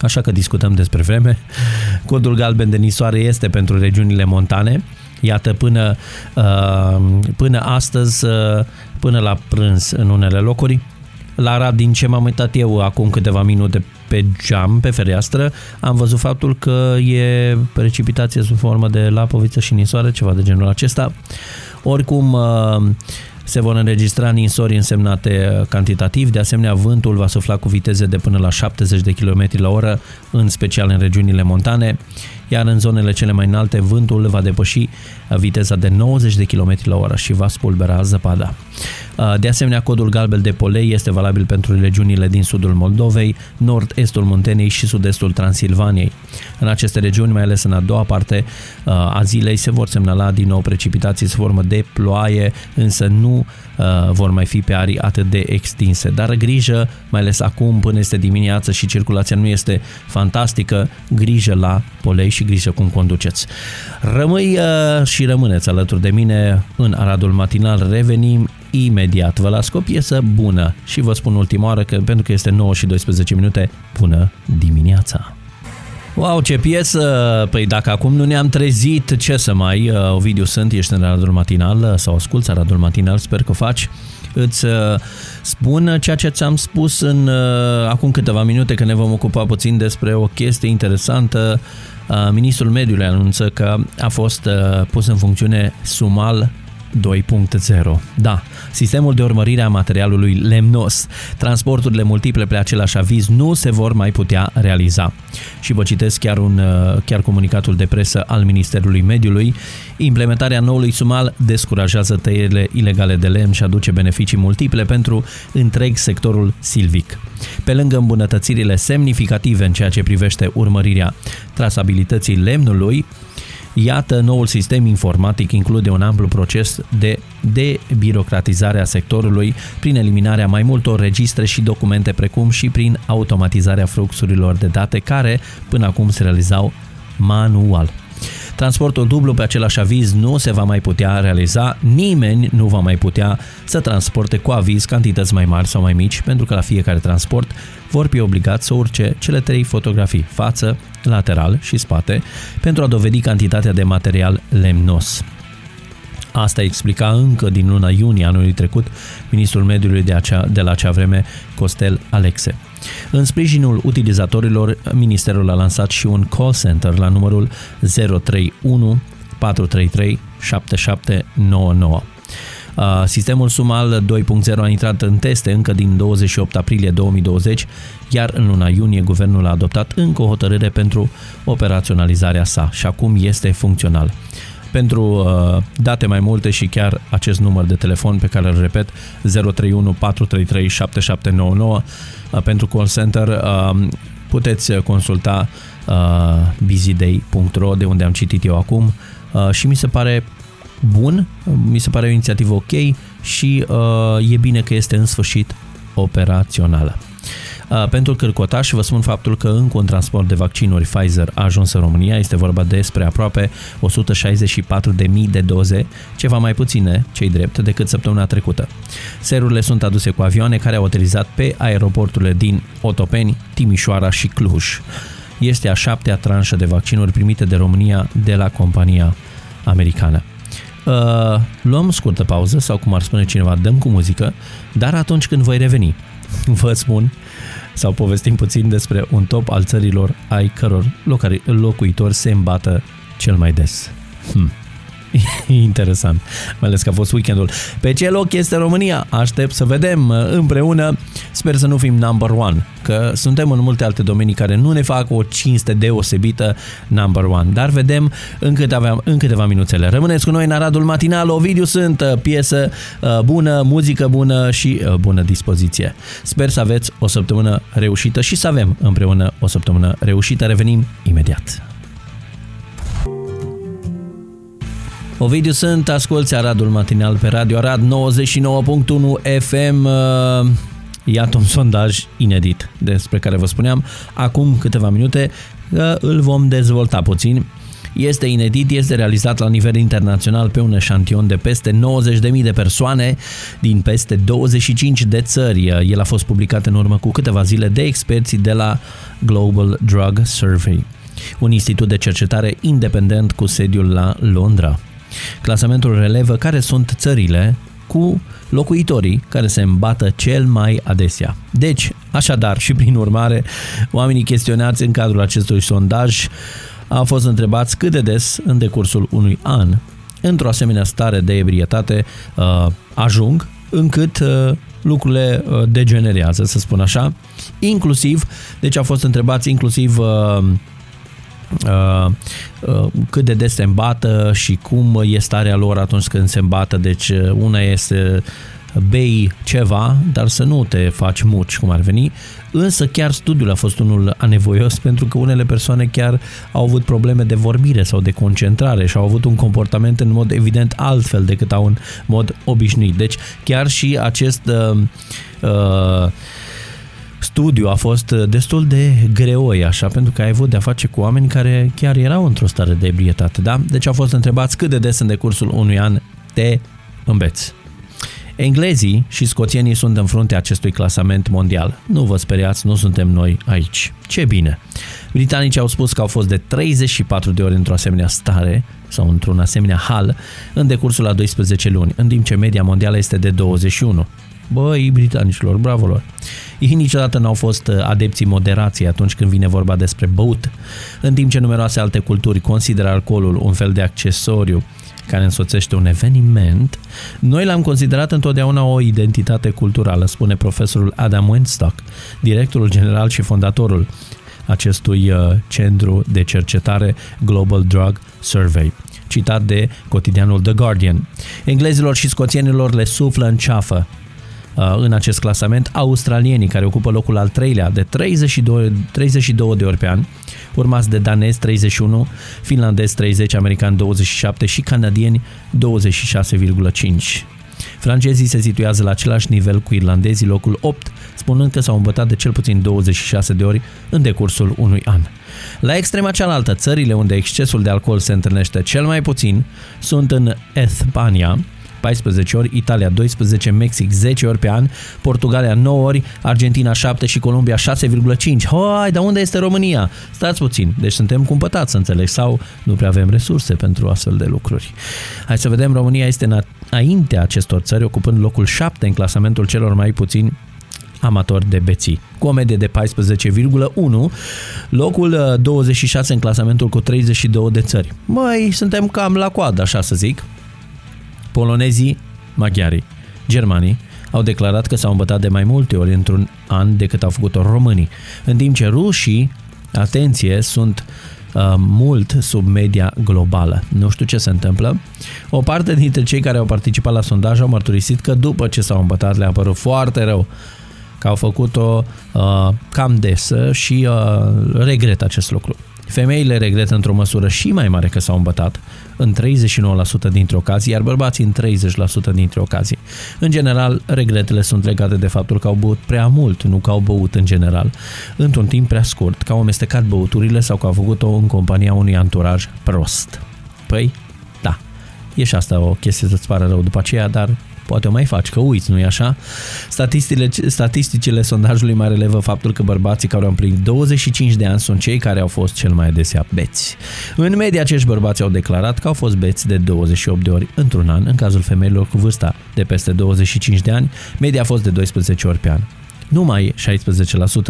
Așa că discutăm despre vreme. Codul galben de nisoare este pentru regiunile montane. Iată, până, până astăzi, până la prânz în unele locuri, la Arad, din ce m-am uitat eu acum câteva minute pe geam, pe fereastră, am văzut faptul că e precipitație sub formă de lapoviță și nisoare, ceva de genul acesta. Oricum, uh, se vor înregistra ninsori însemnate cantitativ, de asemenea vântul va sufla cu viteze de până la 70 de km la oră, în special în regiunile montane iar în zonele cele mai înalte vântul va depăși viteza de 90 de km la oră și va spulbera zăpada. De asemenea, codul galben de polei este valabil pentru regiunile din sudul Moldovei, nord-estul Muntenei și sud-estul Transilvaniei. În aceste regiuni, mai ales în a doua parte a zilei, se vor semnala din nou precipitații sub formă de ploaie, însă nu vor mai fi pe arii atât de extinse. Dar grijă, mai ales acum până este dimineață și circulația nu este fantastică, grijă la polei și grijă cum conduceți. Rămâi uh, și rămâneți alături de mine în Aradul Matinal. Revenim imediat. Vă las cu o piesă bună și vă spun ultima oară că pentru că este 9 și 12 minute, bună dimineața! Wow, ce piesă! Păi dacă acum nu ne-am trezit, ce să mai... Uh, Ovidiu sunt, ești în Aradul Matinal uh, sau asculți Aradul Matinal, sper că o faci îți uh, spun ceea ce ți-am spus în uh, acum câteva minute, că ne vom ocupa puțin despre o chestie interesantă. Uh, Ministrul Mediului anunță că a fost pus în funcțiune Sumal 2.0. Da, sistemul de urmărire a materialului lemnos. Transporturile multiple pe același aviz nu se vor mai putea realiza. Și vă citesc chiar, un, chiar comunicatul de presă al Ministerului Mediului. Implementarea noului sumal descurajează tăierile ilegale de lemn și aduce beneficii multiple pentru întreg sectorul silvic. Pe lângă îmbunătățirile semnificative în ceea ce privește urmărirea trasabilității lemnului, Iată, noul sistem informatic include un amplu proces de debirocratizare a sectorului prin eliminarea mai multor registre și documente precum și prin automatizarea fluxurilor de date care până acum se realizau manual. Transportul dublu pe același aviz nu se va mai putea realiza, nimeni nu va mai putea să transporte cu aviz cantități mai mari sau mai mici, pentru că la fiecare transport vor fi obligați să urce cele trei fotografii, față, lateral și spate, pentru a dovedi cantitatea de material lemnos. Asta explica încă din luna iunie anului trecut ministrul mediului de, acea, de la acea vreme, Costel Alexe. În sprijinul utilizatorilor, Ministerul a lansat și un call center la numărul 031 433 7799. Sistemul Sumal 2.0 a intrat în teste încă din 28 aprilie 2020, iar în luna iunie guvernul a adoptat încă o hotărâre pentru operaționalizarea sa și acum este funcțional. Pentru uh, date mai multe și chiar acest număr de telefon pe care îl repet 031 433 7799 uh, pentru call center uh, puteți consulta uh, busyday.ro de unde am citit eu acum uh, și mi se pare bun, mi se pare o inițiativă ok și uh, e bine că este în sfârșit operațională. Uh, pentru Cârcotaș vă spun faptul că încă un transport de vaccinuri Pfizer a ajuns în România. Este vorba despre aproape 164.000 de doze, ceva mai puține, cei drept, decât săptămâna trecută. Serurile sunt aduse cu avioane care au utilizat pe aeroporturile din Otopeni, Timișoara și Cluj. Este a șaptea tranșă de vaccinuri primite de România de la compania americană. Uh, luăm scurtă pauză sau cum ar spune cineva, dăm cu muzică, dar atunci când voi reveni, vă spun sau povestim puțin despre un top al țărilor ai căror locuitori se îmbată cel mai des. Hmm. Interesant, mai ales că a fost weekendul. Pe ce loc este România? Aștept să vedem uh, împreună. Sper să nu fim number one, că suntem în multe alte domenii care nu ne fac o cinste deosebită number one. Dar vedem în câteva, în câteva minuțele. Rămâneți cu noi în Aradul Matinal. Ovidiu sunt uh, piesă uh, bună, muzică bună și bună dispoziție. Sper să aveți o săptămână reușită și să avem împreună o săptămână reușită. Revenim imediat. Ovidiu sunt, asculți Aradul Matinal pe Radio Arad 99.1 FM. Uh, iată un sondaj inedit despre care vă spuneam acum câteva minute. Îl vom dezvolta puțin. Este inedit, este realizat la nivel internațional pe un eșantion de peste 90.000 de persoane din peste 25 de țări. El a fost publicat în urmă cu câteva zile de experții de la Global Drug Survey, un institut de cercetare independent cu sediul la Londra. Clasamentul relevă care sunt țările cu locuitorii care se îmbată cel mai adesea. Deci, așadar și prin urmare, oamenii chestionați în cadrul acestui sondaj au fost întrebați cât de des în decursul unui an într-o asemenea stare de ebrietate uh, ajung încât uh, lucrurile uh, degenerează, să spun așa. Inclusiv, deci au fost întrebați inclusiv uh, Uh, uh, cât de des se îmbată și cum e starea lor atunci când se îmbată. Deci uh, una este bei ceva, dar să nu te faci muci, cum ar veni. Însă chiar studiul a fost unul anevoios pentru că unele persoane chiar au avut probleme de vorbire sau de concentrare și au avut un comportament în mod evident altfel decât au în mod obișnuit. Deci chiar și acest uh, uh, studiu a fost uh, destul de greoi, așa, pentru că ai avut de-a face cu oameni care chiar erau într-o stare de ebrietate, da? Deci au fost întrebați cât de des în decursul unui an te îmbeți. Englezii și scoțienii sunt în fruntea acestui clasament mondial. Nu vă speriați, nu suntem noi aici. Ce bine! Britanicii au spus că au fost de 34 de ori într-o asemenea stare sau într-un asemenea hal în decursul a 12 luni, în timp ce media mondială este de 21. Băi, britanicilor, bravo lor! Ei niciodată n-au fost uh, adepții moderației atunci când vine vorba despre băut, în timp ce numeroase alte culturi consideră alcoolul un fel de accesoriu care însoțește un eveniment, noi l-am considerat întotdeauna o identitate culturală, spune profesorul Adam Wenstock, directorul general și fondatorul acestui uh, centru de cercetare Global Drug Survey citat de cotidianul The Guardian. Englezilor și scoțienilor le suflă în ceafă Uh, în acest clasament australienii care ocupă locul al treilea de 32, 32 de ori pe an, urmați de danezi 31, finlandezi 30, americani 27 și canadieni 26,5. Francezii se situează la același nivel cu irlandezii, locul 8, spunând că s-au îmbătat de cel puțin 26 de ori în decursul unui an. La extrema cealaltă, țările unde excesul de alcool se întâlnește cel mai puțin sunt în Espania, 14 ori, Italia 12, Mexic 10 ori pe an, Portugalia 9 ori, Argentina 7 și Columbia 6,5. Hai, dar unde este România? Stați puțin, deci suntem cumpătați, să înțeleg, sau nu prea avem resurse pentru astfel de lucruri. Hai să vedem, România este înaintea acestor țări, ocupând locul 7 în clasamentul celor mai puțini amatori de beții, cu o medie de 14,1, locul 26 uh, în clasamentul cu 32 de țări. Mai suntem cam la coadă, așa să zic polonezii, maghiarii, germanii au declarat că s-au îmbătat de mai multe ori într-un an decât au făcut-o românii, în timp ce rușii, atenție, sunt uh, mult sub media globală. Nu știu ce se întâmplă. O parte dintre cei care au participat la sondaj au mărturisit că după ce s-au îmbătat le-a părut foarte rău că au făcut-o uh, cam des și uh, regret acest lucru. Femeile regretă într-o măsură și mai mare că s-au îmbătat, în 39% dintre ocazii, iar bărbații în 30% dintre ocazii. În general, regretele sunt legate de faptul că au băut prea mult, nu că au băut în general, într-un timp prea scurt, că au amestecat băuturile sau că au făcut-o în compania unui anturaj prost. Păi, da, e și asta o chestie să-ți pară rău după aceea, dar poate o mai faci, că uiți, nu-i așa? Statisticile, statisticile sondajului mai relevă faptul că bărbații care au împlinit 25 de ani sunt cei care au fost cel mai adesea beți. În medie, acești bărbați au declarat că au fost beți de 28 de ori într-un an, în cazul femeilor cu vârsta de peste 25 de ani, media a fost de 12 ori pe an. Numai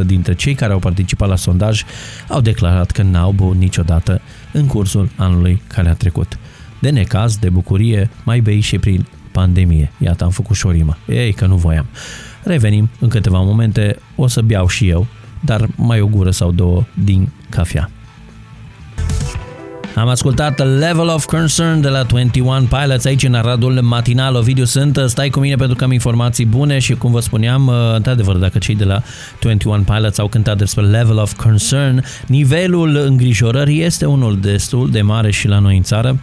16% dintre cei care au participat la sondaj au declarat că n-au băut niciodată în cursul anului care a trecut. De necaz, de bucurie, mai bei și prin pandemie. Iată, am făcut și o rimă. Ei, că nu voiam. Revenim în câteva momente, o să beau și eu, dar mai o gură sau două din cafea. Am ascultat Level of Concern de la 21 Pilots aici în Aradul Matinal. Ovidiu sunt, stai cu mine pentru că am informații bune și cum vă spuneam, uh, într-adevăr, dacă cei de la 21 Pilots au cântat despre Level of Concern, nivelul îngrijorării este unul destul de mare și la noi în țară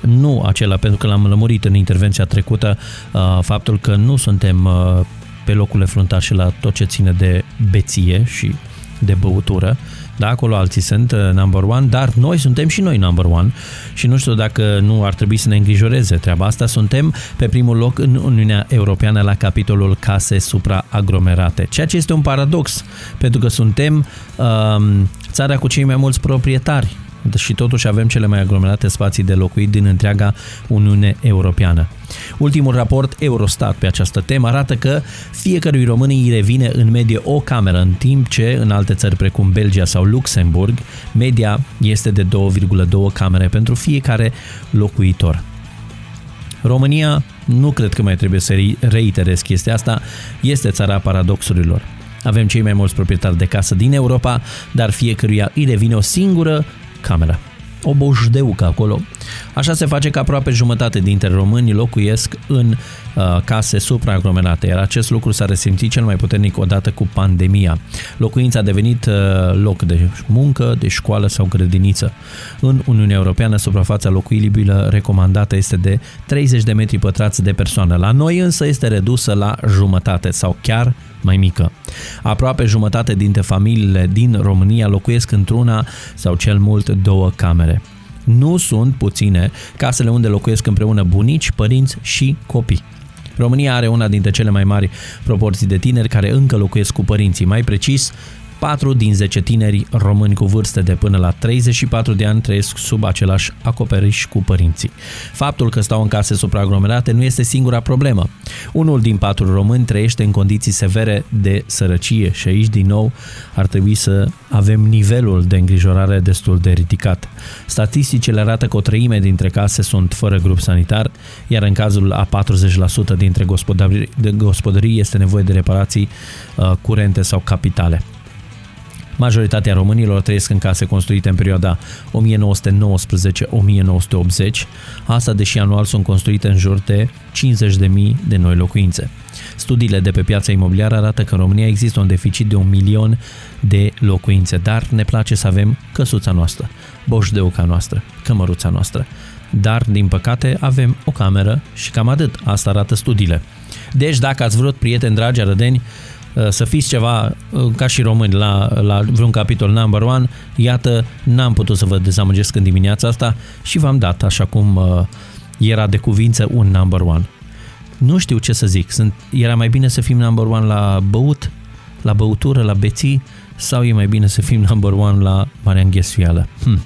nu acela, pentru că l-am lămurit în intervenția trecută, uh, faptul că nu suntem uh, pe locurile fruntașe la tot ce ține de beție și de băutură, da, acolo alții sunt uh, number one, dar noi suntem și noi number one și nu știu dacă nu ar trebui să ne îngrijoreze treaba asta. Suntem pe primul loc în Uniunea Europeană la capitolul case supraaglomerate, ceea ce este un paradox, pentru că suntem um, țara cu cei mai mulți proprietari și totuși avem cele mai aglomerate spații de locuit din întreaga Uniune Europeană. Ultimul raport Eurostat pe această temă arată că fiecărui român îi revine în medie o cameră, în timp ce în alte țări precum Belgia sau Luxemburg, media este de 2,2 camere pentru fiecare locuitor. România, nu cred că mai trebuie să reiterez chestia asta, este țara paradoxurilor. Avem cei mai mulți proprietari de casă din Europa, dar fiecăruia îi revine o singură cameră. O bojdeucă acolo. Așa se face că aproape jumătate dintre români locuiesc în uh, case supraaglomerate, iar acest lucru s-a resimțit cel mai puternic odată cu pandemia. Locuința a devenit uh, loc de muncă, de școală sau grădiniță. În Uniunea Europeană, suprafața locuibilă recomandată este de 30 de metri pătrați de persoană. La noi însă este redusă la jumătate sau chiar mai mică. Aproape jumătate dintre familiile din România locuiesc într-una sau cel mult două camere. Nu sunt puține casele unde locuiesc împreună bunici, părinți și copii. România are una dintre cele mai mari proporții de tineri care încă locuiesc cu părinții. Mai precis, 4 din 10 tineri români cu vârste de până la 34 de ani trăiesc sub același acoperiș cu părinții. Faptul că stau în case supraaglomerate nu este singura problemă. Unul din patru români trăiește în condiții severe de sărăcie și aici din nou ar trebui să avem nivelul de îngrijorare destul de ridicat. Statisticile arată că o treime dintre case sunt fără grup sanitar, iar în cazul a 40% dintre gospodării, de gospodării este nevoie de reparații uh, curente sau capitale. Majoritatea românilor trăiesc în case construite în perioada 1919-1980, asta deși anual sunt construite în jur de 50.000 de noi locuințe. Studiile de pe piața imobiliară arată că în România există un deficit de un milion de locuințe, dar ne place să avem căsuța noastră, boșdeuca noastră, cămăruța noastră. Dar, din păcate, avem o cameră și cam atât. Asta arată studiile. Deci, dacă ați vrut, prieteni dragi arădeni, Uh, să fiți ceva uh, ca și români la, la vreun capitol number one, iată, n-am putut să vă dezamăgesc în dimineața asta și v-am dat, așa cum uh, era de cuvință, un number one. Nu știu ce să zic, Sunt, era mai bine să fim number one la băut, la băutură, la beții, sau e mai bine să fim number one la marea înghesuială? Hm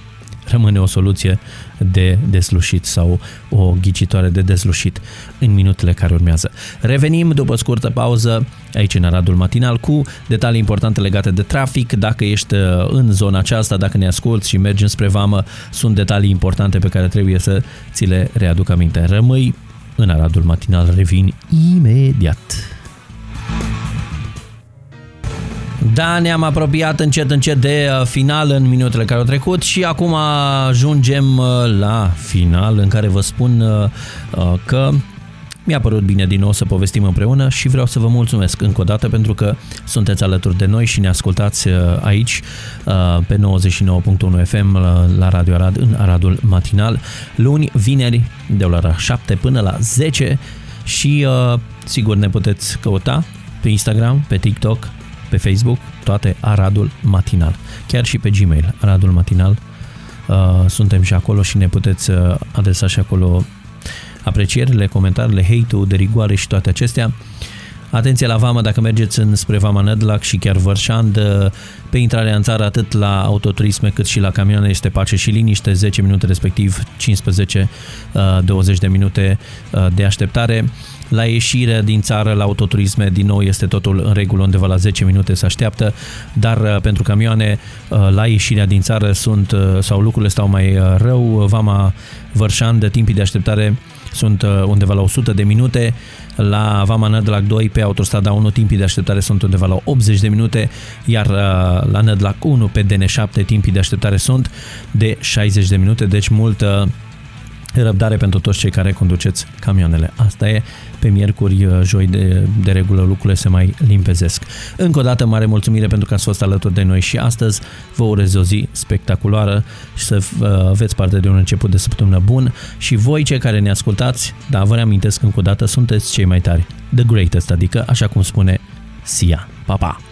rămâne o soluție de deslușit sau o ghicitoare de deslușit în minutele care urmează. Revenim după scurtă pauză aici în Aradul Matinal cu detalii importante legate de trafic. Dacă ești uh, în zona aceasta, dacă ne asculti și mergi spre vamă, sunt detalii importante pe care trebuie să ți le readuc aminte. Rămâi în Aradul Matinal, revin imediat. Da, ne-am apropiat încet încet de uh, final în minutele care au trecut și acum ajungem uh, la final în care vă spun uh, că Mi-a părut bine din nou să povestim împreună și vreau să vă mulțumesc încă o dată pentru că sunteți alături de noi și ne ascultați uh, aici uh, pe 99.1 FM la Radio Arad în Aradul Matinal, luni, vineri, de la 7 până la 10 și sigur ne puteți căuta pe Instagram, pe TikTok, pe Facebook, toate Aradul Matinal. Chiar și pe Gmail, Aradul Matinal. Uh, suntem și acolo și ne puteți uh, adresa și acolo aprecierile, comentariile, hate-ul, de rigoare și toate acestea. Atenție la vamă dacă mergeți înspre Vama Nădlac și chiar Vărșand, uh, pe intrarea în țară atât la autoturisme cât și la camioane este pace și liniște, 10 minute respectiv 15-20 de minute de așteptare. La ieșire din țară, la autoturisme, din nou este totul în regulă, undeva la 10 minute se așteaptă, dar uh, pentru camioane, uh, la ieșirea din țară sunt, uh, sau lucrurile stau mai rău, Vama Vărșan de timpii de așteptare sunt undeva la 100 de minute, la Vama Nădlac 2 pe autostrada 1 timpii de așteptare sunt undeva la 80 de minute, iar la Nădlac 1 pe DN7 timpii de așteptare sunt de 60 de minute, deci multă răbdare pentru toți cei care conduceți camioanele. Asta e, pe miercuri, uh, joi de, de regulă lucrurile se mai limpezesc. Încă o dată mare mulțumire pentru că ați fost alături de noi și astăzi vă urez o zi spectaculoară și să uh, aveți parte de un început de săptămână bun și voi cei care ne ascultați, da, vă reamintesc încă o dată, sunteți cei mai tari, the greatest, adică așa cum spune Sia. Pa, pa!